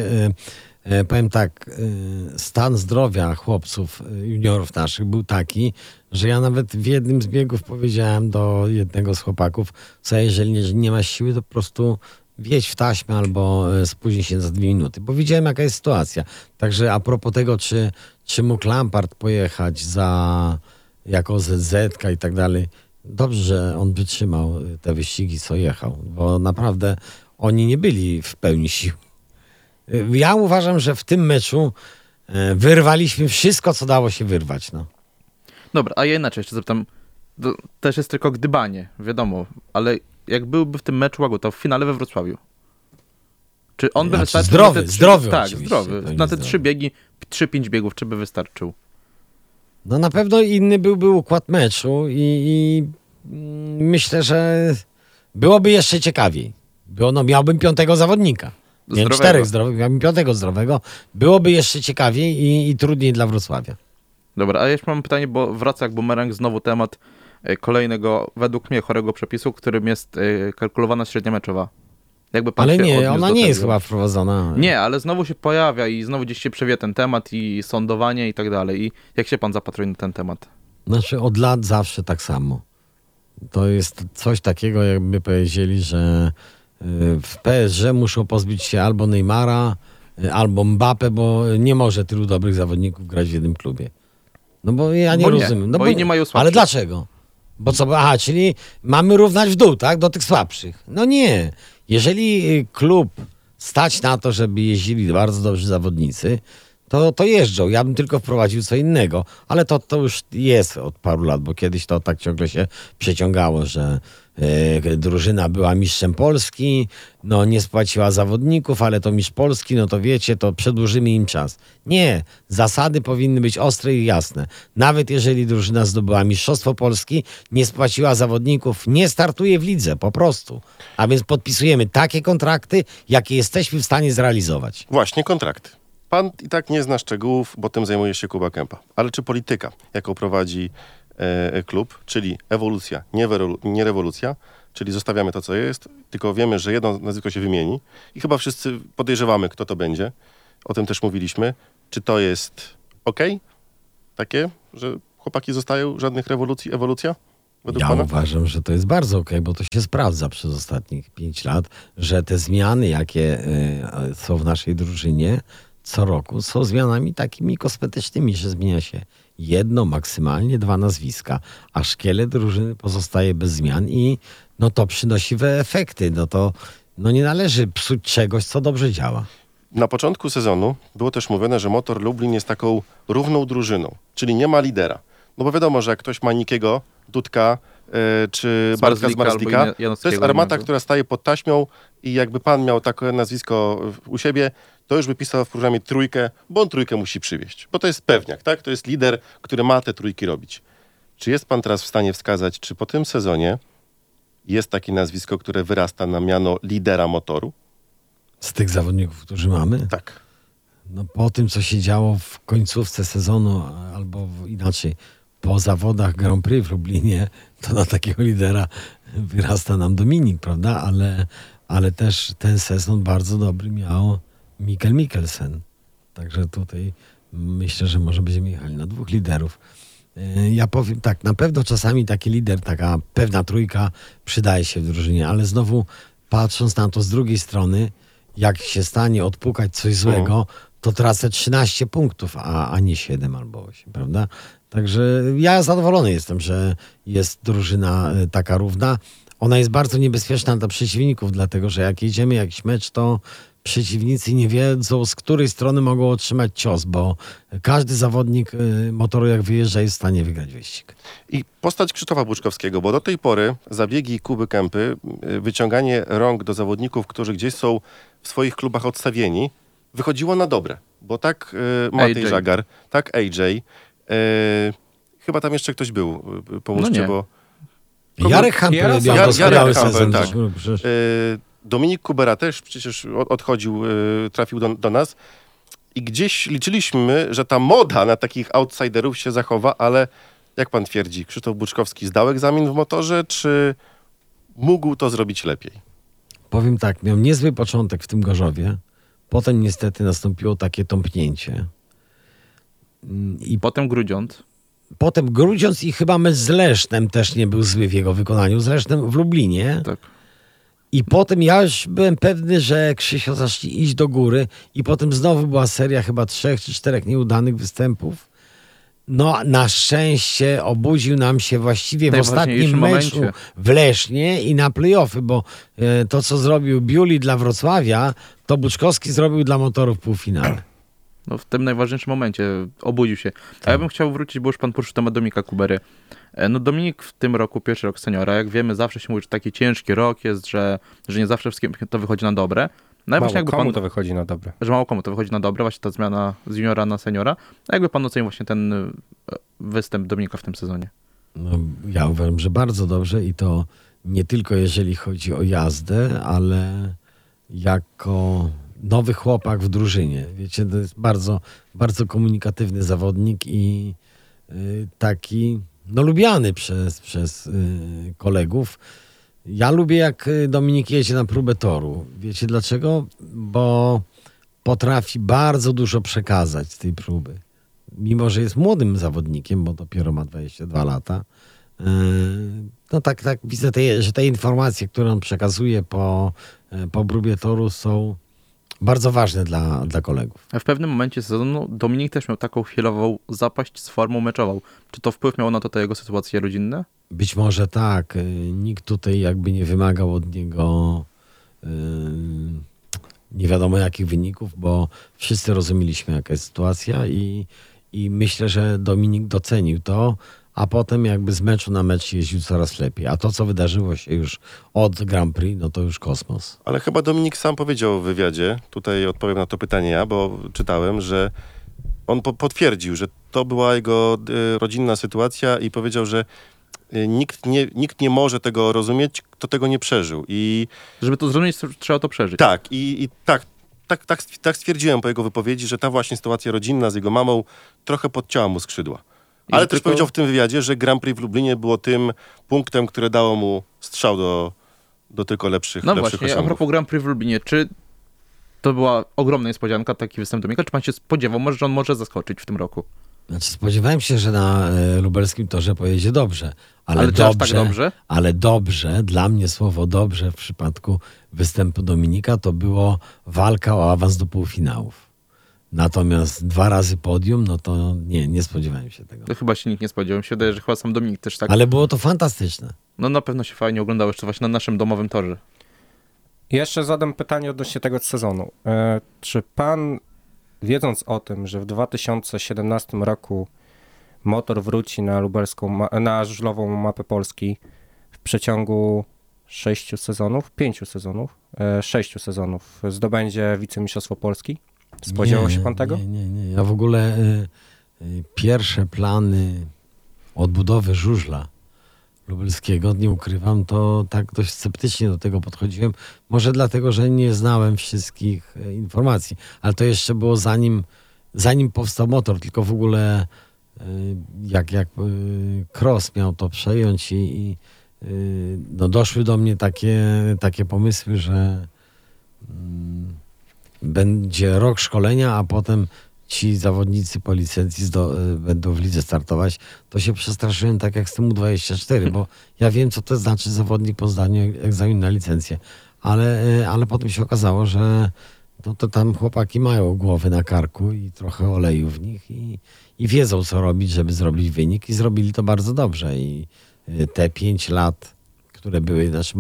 y, y, powiem tak, y, stan zdrowia chłopców, y, juniorów naszych był taki, że ja nawet w jednym z biegów powiedziałem do jednego z chłopaków, co jeżeli nie, nie masz siły, to po prostu wjedź w taśmę albo y, spóźnij się za dwie minuty, bo widziałem jaka jest sytuacja. Także a propos tego, czy, czy mógł Lampard pojechać za jako ZZ i tak dalej, dobrze, że on wytrzymał y, te wyścigi, co jechał, bo naprawdę oni nie byli w pełni sił. Y, Ja uważam, że w tym meczu wyrwaliśmy wszystko, co dało się wyrwać. No. Dobra, a ja inaczej jeszcze zapytam. To też jest tylko gdybanie, wiadomo, ale jak byłby w tym meczu Łago, to w finale we Wrocławiu. Czy on by Znaczy wystarczył zdrowy, te trzy, zdrowy Tak, oczywiście, zdrowy. to nie Na te zdrowy. trzy biegi, trzy, pięć biegów, czy by wystarczył? no na pewno inny byłby układ meczu i, i mm, myślę, że byłoby jeszcze ciekawiej. Bo no, miałbym piątego zawodnika. Zdrowego. czterech zdrowych, miałem piątego zdrowego. Byłoby jeszcze ciekawiej i, i trudniej dla Wrocławia. Dobra, a jeszcze mam pytanie, bo wraca jak bumerang znowu temat e, kolejnego, według mnie, chorego przepisu, którym jest e, kalkulowana średnia meczowa. Jakby pan Ale nie, ona nie jest chyba wprowadzona. Nie, ale znowu się pojawia i znowu gdzieś się przewie ten temat i sądowanie i tak dalej. I jak się pan zapatruje na ten temat? Znaczy od lat zawsze tak samo. To jest coś takiego, jakby powiedzieli, że y, w PSG muszą pozbyć się albo Neymara, albo Mbappe, bo nie może tylu dobrych zawodników grać w jednym klubie. No bo ja nie Bo nie, rozumiem. No bo i nie mają słabszych. Ale dlaczego? Bo co, aha, czyli mamy równać w dół, tak? Do tych słabszych. No nie. Jeżeli y, klub stać na to, żeby jeździli bardzo dobrzy zawodnicy, to, to jeżdżą. Ja bym tylko wprowadził co innego. Ale to, to już jest od paru lat, bo kiedyś to tak ciągle się przeciągało, że e, drużyna była mistrzem Polski, no nie spłaciła zawodników, ale to mistrz Polski, no to wiecie, to przedłużymy im czas. Nie, zasady powinny być ostre i jasne. Nawet jeżeli drużyna zdobyła mistrzostwo Polski, nie spłaciła zawodników, nie startuje w lidze, po prostu. A więc podpisujemy takie kontrakty, jakie jesteśmy w stanie zrealizować. Właśnie kontrakty. Pan i tak nie zna szczegółów, bo tym zajmuje się Kuba Kępa. Ale czy polityka, jaką prowadzi e, klub, czyli ewolucja, nie, nie rewolucja, czyli zostawiamy to, co jest, tylko wiemy, że jedno nazwisko się wymieni i chyba wszyscy podejrzewamy, kto to będzie. O tym też mówiliśmy. Czy to jest ok? Takie, że chłopaki zostają, żadnych rewolucji, ewolucja? Według Ja pana? uważam, że to jest bardzo okej, bo to się sprawdza przez ostatnich pięć lat, że te zmiany, jakie y, są w naszej drużynie co roku, są zmianami takimi kosmetycznymi, że zmienia się jedno, maksymalnie dwa nazwiska, a szkielet drużyny pozostaje bez zmian i no to przynosi we efekty. No to no nie należy psuć czegoś, co dobrze działa. Na początku sezonu było też mówione, że Motor Lublin jest taką równą drużyną, czyli nie ma lidera. No bo wiadomo, że jak ktoś ma Nikiego, Dudka e, czy Z Bartka z Marzlika albo Marzlika, Jan- to jest armata, Rimego. która staje pod taśmią i jakby pan miał takie nazwisko u siebie, to już by pisał w programie trójkę, bo on trójkę musi przywieźć. Bo to jest pewniak, tak? To jest lider, który ma te trójki robić. Czy jest pan teraz w stanie wskazać, czy po tym sezonie jest takie nazwisko, które wyrasta na miano lidera motoru? Z tych zawodników, którzy mamy, Tak. No po tym, co się działo w końcówce sezonu, albo inaczej, po zawodach Grand Prix w Lublinie, to na takiego lidera wyrasta nam Dominik, prawda? Ale, ale też ten sezon bardzo dobry miał Mikkel Mikkelsen. Także tutaj myślę, że może będziemy jechali na dwóch liderów. Yy, Ja powiem tak, na pewno czasami taki lider, taka pewna trójka przydaje się w drużynie, ale znowu patrząc na to z drugiej strony, jak się stanie odpukać coś złego, to tracę 13 punktów, a, a nie 7 albo 8, prawda? Także ja zadowolony jestem, że jest drużyna y, taka równa. Ona jest bardzo niebezpieczna dla przeciwników, dlatego że jak jedziemy jakiś mecz, to przeciwnicy nie wiedzą, z której strony mogą otrzymać cios, bo każdy zawodnik y, motoru, jak wyjeżdża, jest w stanie wygrać wyścig. I postać Krzysztofa Buczkowskiego, bo do tej pory zabiegi Kuby Kępy, y, wyciąganie rąk do zawodników, którzy gdzieś są w swoich klubach odstawieni, wychodziło na dobre. Bo tak y, Matej AJ. Żagar, tak AJ, y, chyba tam jeszcze ktoś był, y, pomóżcie, No nie. bo Kogo- Jarek Hampel miał Jarek. Hampel, tak. Y, Dominik Kubera też przecież od- odchodził, y, trafił do, do nas i gdzieś liczyliśmy, że ta moda na takich outsiderów się zachowa, ale jak pan twierdzi, Krzysztof Buczkowski zdał egzamin w motorze, czy mógł to zrobić lepiej? Powiem tak, miał niezły początek w tym Gorzowie. Potem niestety nastąpiło takie tąpnięcie. Mm, I Potem Grudziądz. potem Grudziądz i chyba mecz z Lesznem też nie był zły w jego wykonaniu. Z Lesznem w Lublinie. Tak. I potem ja już byłem pewny, że Krzysio zacznie iść do góry i potem znowu była seria chyba trzech czy czterech nieudanych występów. No, na szczęście obudził nam się właściwie w ostatnim meczu momencie. w Lesznie i na playoffy, bo e, to, co zrobił Biuli dla Wrocławia, to Buczkowski zrobił dla motorów półfinale. No w tym najważniejszym momencie obudził się. A ja bym chciał wrócić, bo już pan poruszył temat Dominika Kubery. E, No Dominik w tym roku, pierwszy rok seniora, jak wiemy, zawsze się mówi, że taki ciężki rok jest, że, że nie zawsze wszystkim to wychodzi na dobre. No i właśnie Mało jakby komu pan, to wychodzi na dobre. że mało komu to wychodzi na dobre, właśnie ta zmiana z juniora na seniora. A jakby pan ocenił właśnie ten e, występ Dominika w tym sezonie? No, ja uważam, że bardzo dobrze i to nie tylko jeżeli chodzi o jazdę, ale jako, nowy chłopak w drużynie. Wiecie, to jest bardzo, bardzo komunikatywny zawodnik i y, taki, no lubiany przez, przez y, kolegów. Ja lubię, jak y, Dominik jedzie na próbę toru. Wiecie dlaczego? Bo potrafi bardzo dużo przekazać z tej próby. Mimo, że jest młodym zawodnikiem, bo dopiero ma 22 lata, no tak, tak widzę, te, że te informacje, które on przekazuje po, po próbie toru są bardzo ważne dla, dla kolegów. W pewnym momencie sezonu Dominik też miał taką chwilową zapaść z formą meczową. Czy to wpływ miało na to te jego sytuacje rodzinne? Być może tak. y, Nikt tutaj jakby nie wymagał od niego yy, nie wiadomo jakich wyników, bo wszyscy rozumieliśmy jaka jest sytuacja i, i myślę, że Dominik docenił to, a potem jakby z meczu na mecz jeździł coraz lepiej. A to, co wydarzyło się już od Grand Prix, no to już kosmos. Ale chyba Dominik sam powiedział w wywiadzie, tutaj odpowiem na to pytanie ja, bo czytałem, że on po potwierdził, że to była jego y, rodzinna sytuacja i powiedział, że y, nikt nie, nikt nie może tego rozumieć, kto tego nie przeżył. I Żeby to zrozumieć, trzeba to przeżyć. tak, i, i tak, tak, tak, tak stwierdziłem po jego wypowiedzi, że ta właśnie sytuacja rodzinna z jego mamą trochę podcięła mu skrzydła. Ale też tylko- powiedział w tym wywiadzie, że Grand Prix w Lublinie było tym punktem, które dało mu strzał do, do tylko lepszych, No lepszych właśnie, a osiągów. propos Grand Prix w Lublinie, czy to była ogromna niespodzianka, taki występ Dominika, czy pan się spodziewał, może, że on może zaskoczyć w tym roku? Znaczy spodziewałem się, że na e, lubelskim torze pojedzie dobrze. Ale, Ale aż dobrze, tak dobrze? Ale dobrze, dla mnie słowo dobrze w przypadku występu Dominika to było walka o awans do półfinałów. Natomiast dwa razy podium, no to nie, nie spodziewałem się tego. To chyba się nikt nie spodziewał. Mi się wydaje, że chyba sam Dominik też tak. Ale było to fantastyczne. No na pewno się fajnie oglądało jeszcze właśnie na naszym domowym torze. Jeszcze zadam pytanie odnośnie tego sezonu. E, czy pan, wiedząc o tym, że w 2017 roku motor wróci na lubelską, na żużlową mapę Polski w przeciągu sześciu sezonów, pięciu sezonów, e, sześciu sezonów zdobędzie wicemistrzostwo Polski? Spodziewał Nie, się pan tego? Nie, nie, nie. Ja w ogóle y, y, pierwsze plany odbudowy żużla lubelskiego, nie ukrywam, to tak dość sceptycznie do tego podchodziłem. Może dlatego, że nie znałem wszystkich e, informacji, ale to jeszcze było zanim, zanim powstał motor, tylko w ogóle y, jak, jak y, Cross miał to przejąć i, i y, no doszły do mnie takie, takie pomysły, że mm, będzie rok szkolenia, a potem ci zawodnicy po licencji y, będą w lidze startować, to się przestraszyłem tak jak z tym U24, bo ja wiem, co to znaczy zawodnik po zdaniu egzaminu na licencję, ale, y, ale potem się okazało, że no to tam chłopaki mają głowy na karku i trochę oleju w nich i, i wiedzą, co robić, żeby zrobić wynik i zrobili to bardzo dobrze. I y, te pięć lat, które były, znaczy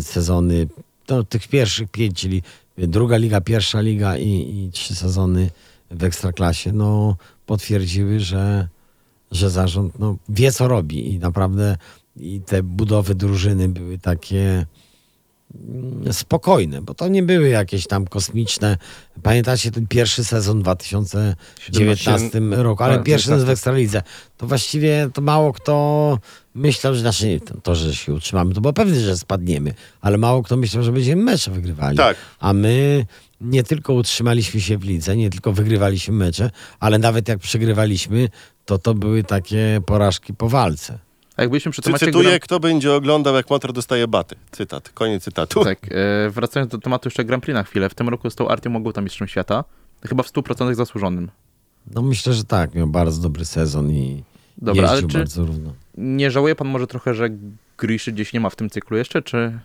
sezony, no, tych pierwszych pięć, czyli druga liga, pierwsza liga i, i trzy sezony w Ekstraklasie, no potwierdziły, że, że zarząd no, wie, co robi i naprawdę i te budowy drużyny były takie spokojne, bo to nie były jakieś tam kosmiczne. Pamiętacie ten pierwszy sezon w 2019 roku, ale tak, pierwszy sezon w 19. Ekstralidze. To właściwie to mało kto myślał, że znaczy to, że się utrzymamy, to było pewne, że spadniemy, ale mało kto myślał, że będziemy mecze wygrywali. Tak. A my nie tylko utrzymaliśmy się w lidze, nie tylko wygrywaliśmy mecze, ale nawet jak przegrywaliśmy, to to były takie porażki po walce. A jak byliśmy przy temacie Cytuję, Grand... kto będzie oglądał, jak motor dostaje baty. Cytat, koniec cytatu. Tak, e, wracając do tematu jeszcze Grand Prix na chwilę. W tym roku został Artem Moguta mistrzem świata. Chyba w 100% zasłużonym. No myślę, że tak, miał bardzo dobry sezon i Dobra, ale czy bardzo równo. nie żałuje pan może trochę, że Griszy gdzieś nie ma w tym cyklu jeszcze, czy...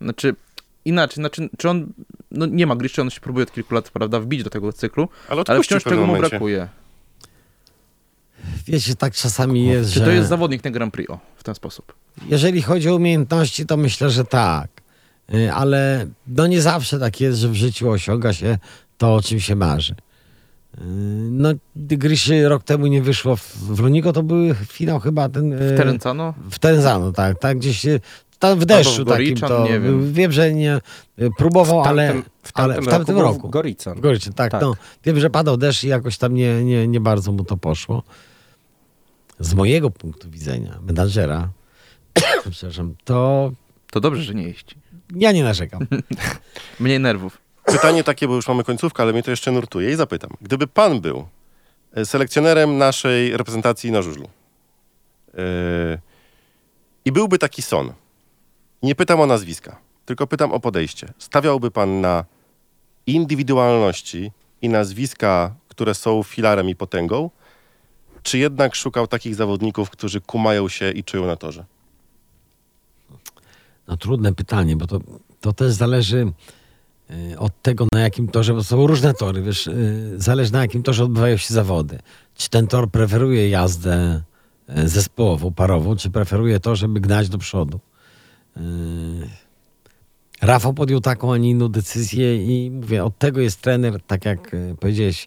Znaczy, inaczej, znaczy, czy on... No nie ma Griszy, on się próbuje od kilku lat, prawda, wbić do tego cyklu, Ale ale wciąż tego mu brakuje. Wiecie, tak czasami jest, Czy że to jest zawodnik na Grand Prix, o, w ten sposób. jeżeli chodzi o umiejętności, to myślę, że tak. Y, Ale no nie zawsze tak jest, że w życiu osiąga się to, o czym się marzy. Y, No, gdy Gryszy rok temu nie wyszło w, w Lunigo, to był finał chyba ten... y, W Terencano? W Terenzano, tak, tak, gdzieś tam w deszczu w takim to, nie wiem. wiem, że nie próbował, ale, w ale tamtym, w tamtym roku, roku. był Gorican. w tak, Tak. no, wiem, że padał deszcz i jakoś tam nie, nie, nie bardzo mu to poszło. Z mojego punktu widzenia, menadżera, przepraszam, to To dobrze, że nie jeździ. ja nie narzekam. Mniej nerwów. pytanie takie, bo już mamy końcówkę, ale mnie to jeszcze nurtuje i zapytam. Gdyby pan był e, selekcjonerem naszej reprezentacji na żużlu yy, i byłby taki son, nie pytam o nazwiska, tylko pytam o podejście. Stawiałby pan na indywidualności i nazwiska, które są filarem i potęgą, czy jednak szukał takich zawodników, którzy kumają się i czują na torze? No trudne pytanie, bo to, to też zależy e, od tego, na jakim torze, bo są różne tory, wiesz, e, zależy na jakim torze odbywają się zawody. Czy ten tor preferuje jazdę e, zespołową, parową, czy preferuje to, żeby gnać do przodu. Rafał podjął taką, a nie inną decyzję i mówię, od tego jest trener, tak jak powiedziałeś,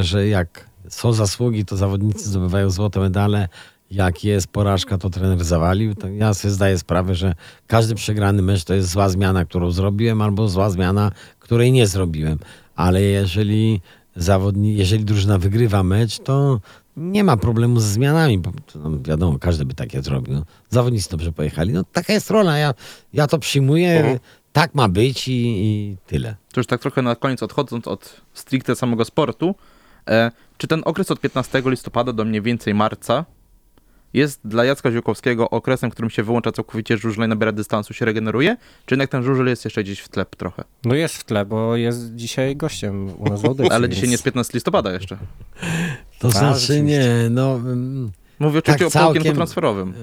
że jak są zasługi, to zawodnicy zdobywają złote medale, jak jest porażka, to trener zawalił. To ja sobie zdaję sprawę, że każdy przegrany mecz to jest zła zmiana, którą zrobiłem, albo zła zmiana, której nie zrobiłem. Ale jeżeli zawodni, jeżeli drużyna wygrywa mecz, to nie ma problemu ze zmianami, bo no, wiadomo, każdy by takie zrobił. Zawodnicy dobrze pojechali. No taka jest rola, ja, ja to przyjmuję, Mhm. tak ma być i, i tyle. To już tak trochę na koniec odchodząc od stricte samego sportu, czy ten okres od 15 listopada do mniej więcej marca jest dla Jacka Ziółkowskiego okresem, w którym się wyłącza całkowicie żużel i nabiera dystansu, się regeneruje? Czy jednak ten żużel jest jeszcze gdzieś w tle trochę? No jest w tle, bo jest dzisiaj gościem u nas w audycji. Ale dzisiaj więc- nie jest 15 listopada jeszcze. To A, znaczy nie, no... mm, Mówię Tak, oczywiście o okienku całkiem- transferowym.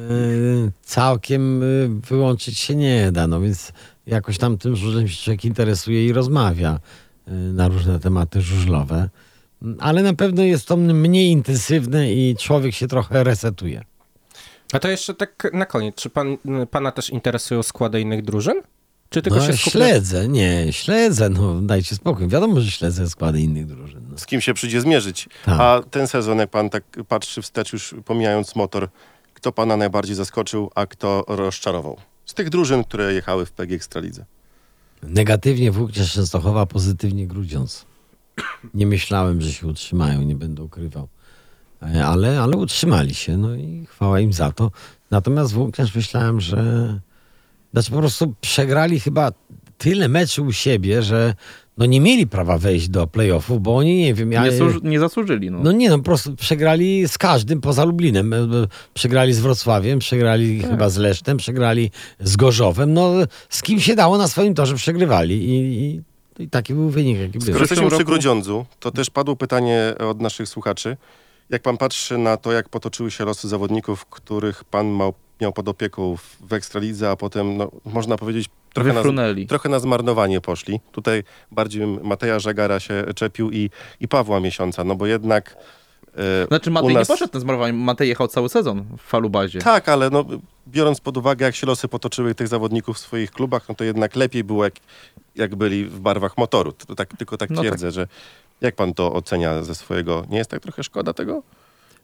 Yy, całkiem wyłączyć się nie da, no więc jakoś tam tym żużlem się człowiek interesuje i rozmawia yy, na różne tematy żużlowe, ale na pewno jest to mniej intensywne i człowiek się trochę resetuje. A to jeszcze tak na koniec, czy pan, pana też interesują składy innych drużyn? Czy tylko No, się skupia... śledzę, nie, śledzę, no dajcie spokój. Wiadomo, że śledzę składy innych drużyn. No. Z kim się przyjdzie zmierzyć? Tak. A ten sezon, jak pan tak patrzy wstecz, już pomijając motor, kto pana najbardziej zaskoczył, a kto rozczarował? Z tych drużyn, które jechały w PG Ekstralidze. Negatywnie Włókniarz Częstochowa, pozytywnie Grudziądz. Nie myślałem, że się utrzymają, nie będę ukrywał. E, Ale, ale utrzymali się, no i chwała im za to. Natomiast Włókniarz myślałem, że... Znaczy po prostu przegrali chyba tyle meczy u siebie, że no nie mieli prawa wejść do playoffów, bo oni, nie wiem... Nie, ale- służ- nie zasłużyli. No. no nie, no po prostu przegrali z każdym poza Lublinem. E, e, Przegrali z Wrocławiem, przegrali Tak. chyba z Lesztem, przegrali z Gorzowem. No z kim się dało na swoim torze przegrywali i, i, i taki był wynik, jaki. Skoro jesteśmy zeszłym przy roku- Grudziądzu, to też padło pytanie od naszych słuchaczy. Jak pan patrzy na to, jak potoczyły się losy zawodników, których pan miał, miał pod opieką w, w Ekstralidze, a potem, no, można powiedzieć, trochę na, trochę na zmarnowanie poszli. Tutaj bardziej Mateja Żagara się czepił i, i Pawła Miesiąca, no bo jednak... e, Znaczy Matej nas- nie poszedł na zmarowanie, Matej jechał cały sezon w falubazie. Tak, ale no, biorąc pod uwagę, jak się losy potoczyły tych zawodników w swoich klubach, no to jednak lepiej było, jak, jak byli w barwach motoru. To tak, tylko tak No twierdzę, że jak pan to ocenia ze swojego... Nie jest tak trochę szkoda tego?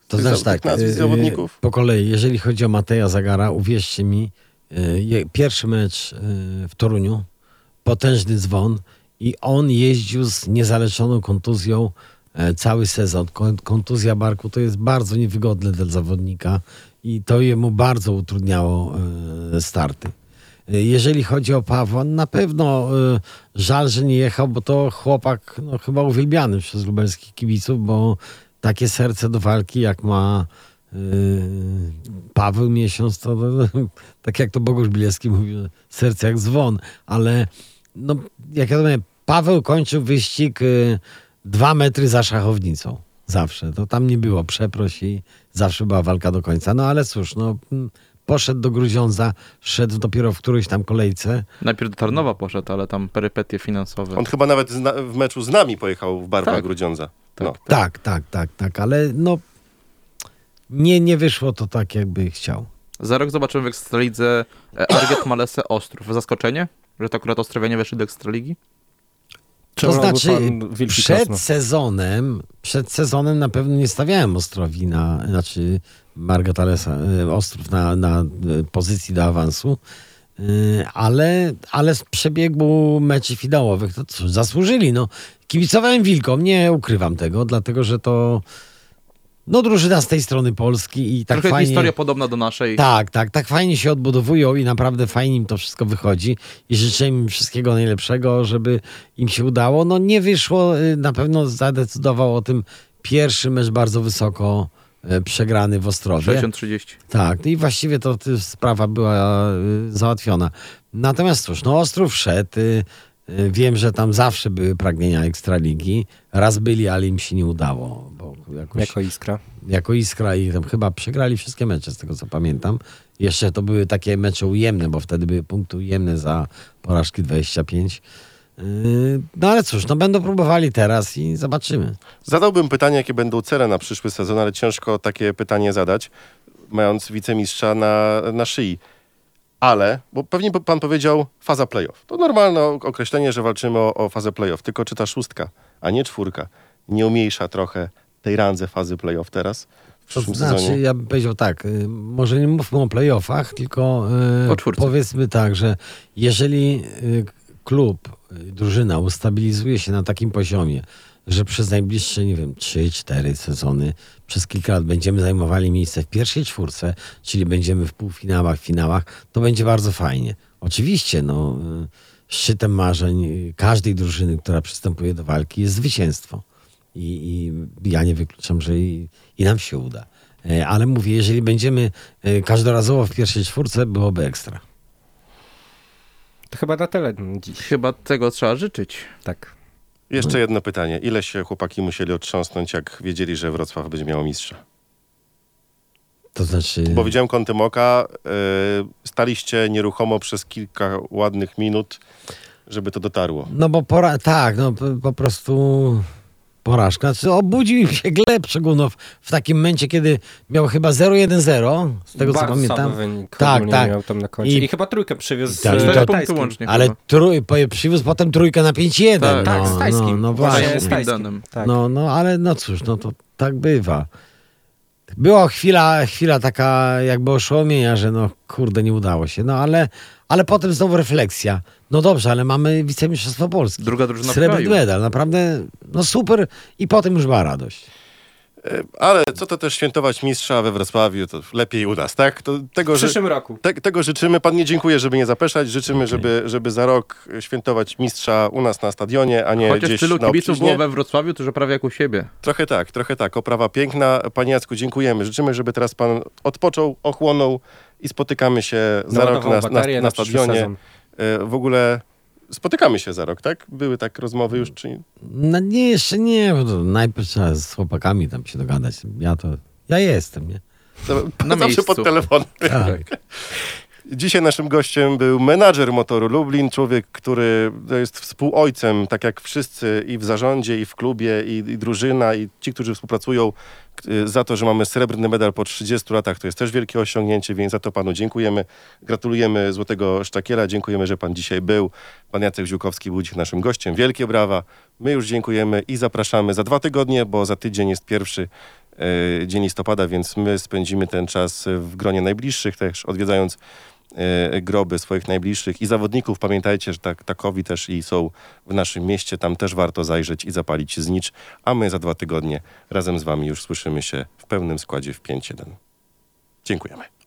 To znaczy tak, nazwisk y, zawodników? po kolei, jeżeli chodzi o Mateja Zagara, uwierzcie mi, y, pierwszy mecz y, w Toruniu, potężny dzwon i on jeździł z niezaleczoną kontuzją cały sezon. Kon- Kontuzja barku to jest bardzo niewygodne dla zawodnika i to jemu bardzo utrudniało e, starty. E, Jeżeli chodzi o Pawła, na pewno e, żal, że nie jechał, bo to chłopak no, chyba uwielbiany przez lubelskich kibiców, bo takie serce do walki, jak ma Paweł Miesiąc, to, tak jak to Bogusz Bilecki mówił, serce jak dzwon, ale no, jak ja mówię, Paweł kończył wyścig dwa metry za szachownicą. Zawsze. To tam nie było przeproś i zawsze była walka do końca. No ale cóż, no, mm, poszedł do Gruziądza, szedł dopiero w którejś tam kolejce. Najpierw do Tarnowa poszedł, ale tam perypetie finansowe. On chyba nawet zna, w meczu z nami pojechał w barwach Tak. Grudziądza. Tak, No. Tak, tak, tak, tak, ale no nie, nie wyszło to tak, jakby chciał. Za rok zobaczymy w Ekstralidze e, Arget Malese Ostrów. Zaskoczenie, że to akurat Ostrowianie weszli do Ekstraligi? Czemu to znaczy, przed sezonem, przed sezonem na pewno nie stawiałem Ostrowi na, znaczy Margot Alesa, y, Ostrów na, na y, pozycji do awansu, Y, ale, ale z przebiegu meczy finałowych to cóż, zasłużyli. No. Kibicowałem Wilkom, nie ukrywam tego, dlatego że to no drużyna z tej strony Polski i tak Trochę fajnie... historia podobna do naszej. Tak, tak, tak fajnie się odbudowują i naprawdę fajnie im to wszystko wychodzi i życzę im wszystkiego najlepszego, żeby im się udało. No nie wyszło, y, na pewno zadecydował o tym pierwszy mecz bardzo wysoko y, przegrany w Ostrowie. 60-30. Tak, i właściwie to, sprawa była y, załatwiona. Natomiast cóż, no Ostrów wszedł. Y, y, wiem, że tam zawsze były pragnienia Ekstraligi. Raz byli, ale im się nie udało, bo jakoś Jako iskra. jako Iskra i tam chyba przegrali wszystkie mecze, z tego co pamiętam. Jeszcze to były takie mecze ujemne, bo wtedy były punkty ujemne za porażki 25. Yy, No ale cóż, no będą próbowali teraz i zobaczymy. Zadałbym pytanie, jakie będą cele na przyszły sezon, ale ciężko takie pytanie zadać, mając wicemistrza na, na szyi. Ale, bo pewnie pan powiedział faza playoff. To normalne określenie, że walczymy o, o fazę playoff. Tylko czy ta szóstka, a nie czwórka, nie umniejsza trochę tej randze fazy playoff teraz w To znaczy, sezonie? ja bym powiedział tak, y, może nie mówmy o playoffach, tylko y, O powiedzmy tak, że jeżeli y, klub, drużyna ustabilizuje się na takim poziomie, że przez najbliższe, nie wiem, 3-4 sezony, przez kilka lat będziemy zajmowali miejsce w pierwszej czwórce, czyli będziemy w półfinałach, finałach, to będzie bardzo fajnie. Oczywiście, no, y, szczytem marzeń każdej drużyny, która przystępuje do walki jest zwycięstwo. I, i ja nie wykluczam, że i, i nam się uda. E, Ale mówię, jeżeli będziemy e, każdorazowo w pierwszej czwórce, byłoby ekstra. To chyba na tyle dziś. Chyba tego trzeba życzyć. Tak. Jeszcze jedno pytanie. Ile się chłopaki musieli otrząsnąć, jak wiedzieli, że Wrocław będzie miał mistrza? To znaczy. Bo widziałem kątem oka, y, staliście nieruchomo przez kilka ładnych minut, żeby to dotarło. No bo pora, tak, no po, po prostu porażka. Obudził się Gleb Przegunow w takim momencie, kiedy miał chyba 0-1-0, z tego Bardzo co pamiętam. wynik Tak, tak. miał tam na koncie. I- I, chyba trójkę przywiózł Tak, z punkty łącznie Ale trój, przywiózł potem trójkę na 5-1. Tak, no, Tak, z tajskim. No, no Właśnie, właśnie. z tajskim. Tak. No, no, ale no cóż, no to tak bywa. Była chwila, chwila taka jakby oszołomienia, że no kurde, nie udało się. No ale, ale potem znowu refleksja. No dobrze, ale mamy wicemistrzostwo Polski. Druga drużyna w Srebrny kraju. medal, naprawdę no super i potem już była radość. Y, Ale co to też świętować mistrza we Wrocławiu, to lepiej u nas, tak? To, tego, W przyszłym roku. te, tego życzymy. Pan nie dziękuję, żeby nie zapeszać. Życzymy, żeby, żeby za rok świętować mistrza u nas na stadionie, a nie Chociaż gdzieś tylu na kibiców było we Wrocławiu, to że prawie jak u siebie. Trochę tak, trochę tak. Oprawa piękna. Panie Jacku, dziękujemy. Życzymy, żeby teraz pan odpoczął, ochłonął i spotykamy się za rok Naładował na, na, na przyszły stadionie. sezon. Y, W ogóle spotykamy się za rok, tak? Były tak rozmowy już, czy... No nie, jeszcze nie, bo to najpierw trzeba z chłopakami tam się dogadać. Ja to, ja jestem, nie? Na Zawsze miejscu. pod telefonem. Tak. Dzisiaj naszym gościem był menadżer motoru Lublin, człowiek, który jest współojcem, tak jak wszyscy i w zarządzie, i w klubie, i, i drużyna, i ci, którzy współpracują y, za to, że mamy srebrny medal po 30 latach. To jest też wielkie osiągnięcie, więc za to panu dziękujemy. Gratulujemy Złotego Sztakiela, dziękujemy, że pan dzisiaj był. Pan Jacek Ziółkowski był dziś naszym gościem. Wielkie brawa. My już dziękujemy i zapraszamy za dwa tygodnie, bo za tydzień jest pierwszy e, dzień listopada, więc my spędzimy ten czas w gronie najbliższych, też odwiedzając groby swoich najbliższych i zawodników. Pamiętajcie, że tak, takowi też i są w naszym mieście. Tam też warto zajrzeć i zapalić znicz. A my za dwa tygodnie razem z wami już słyszymy się w pełnym składzie w 5-1. Dziękujemy.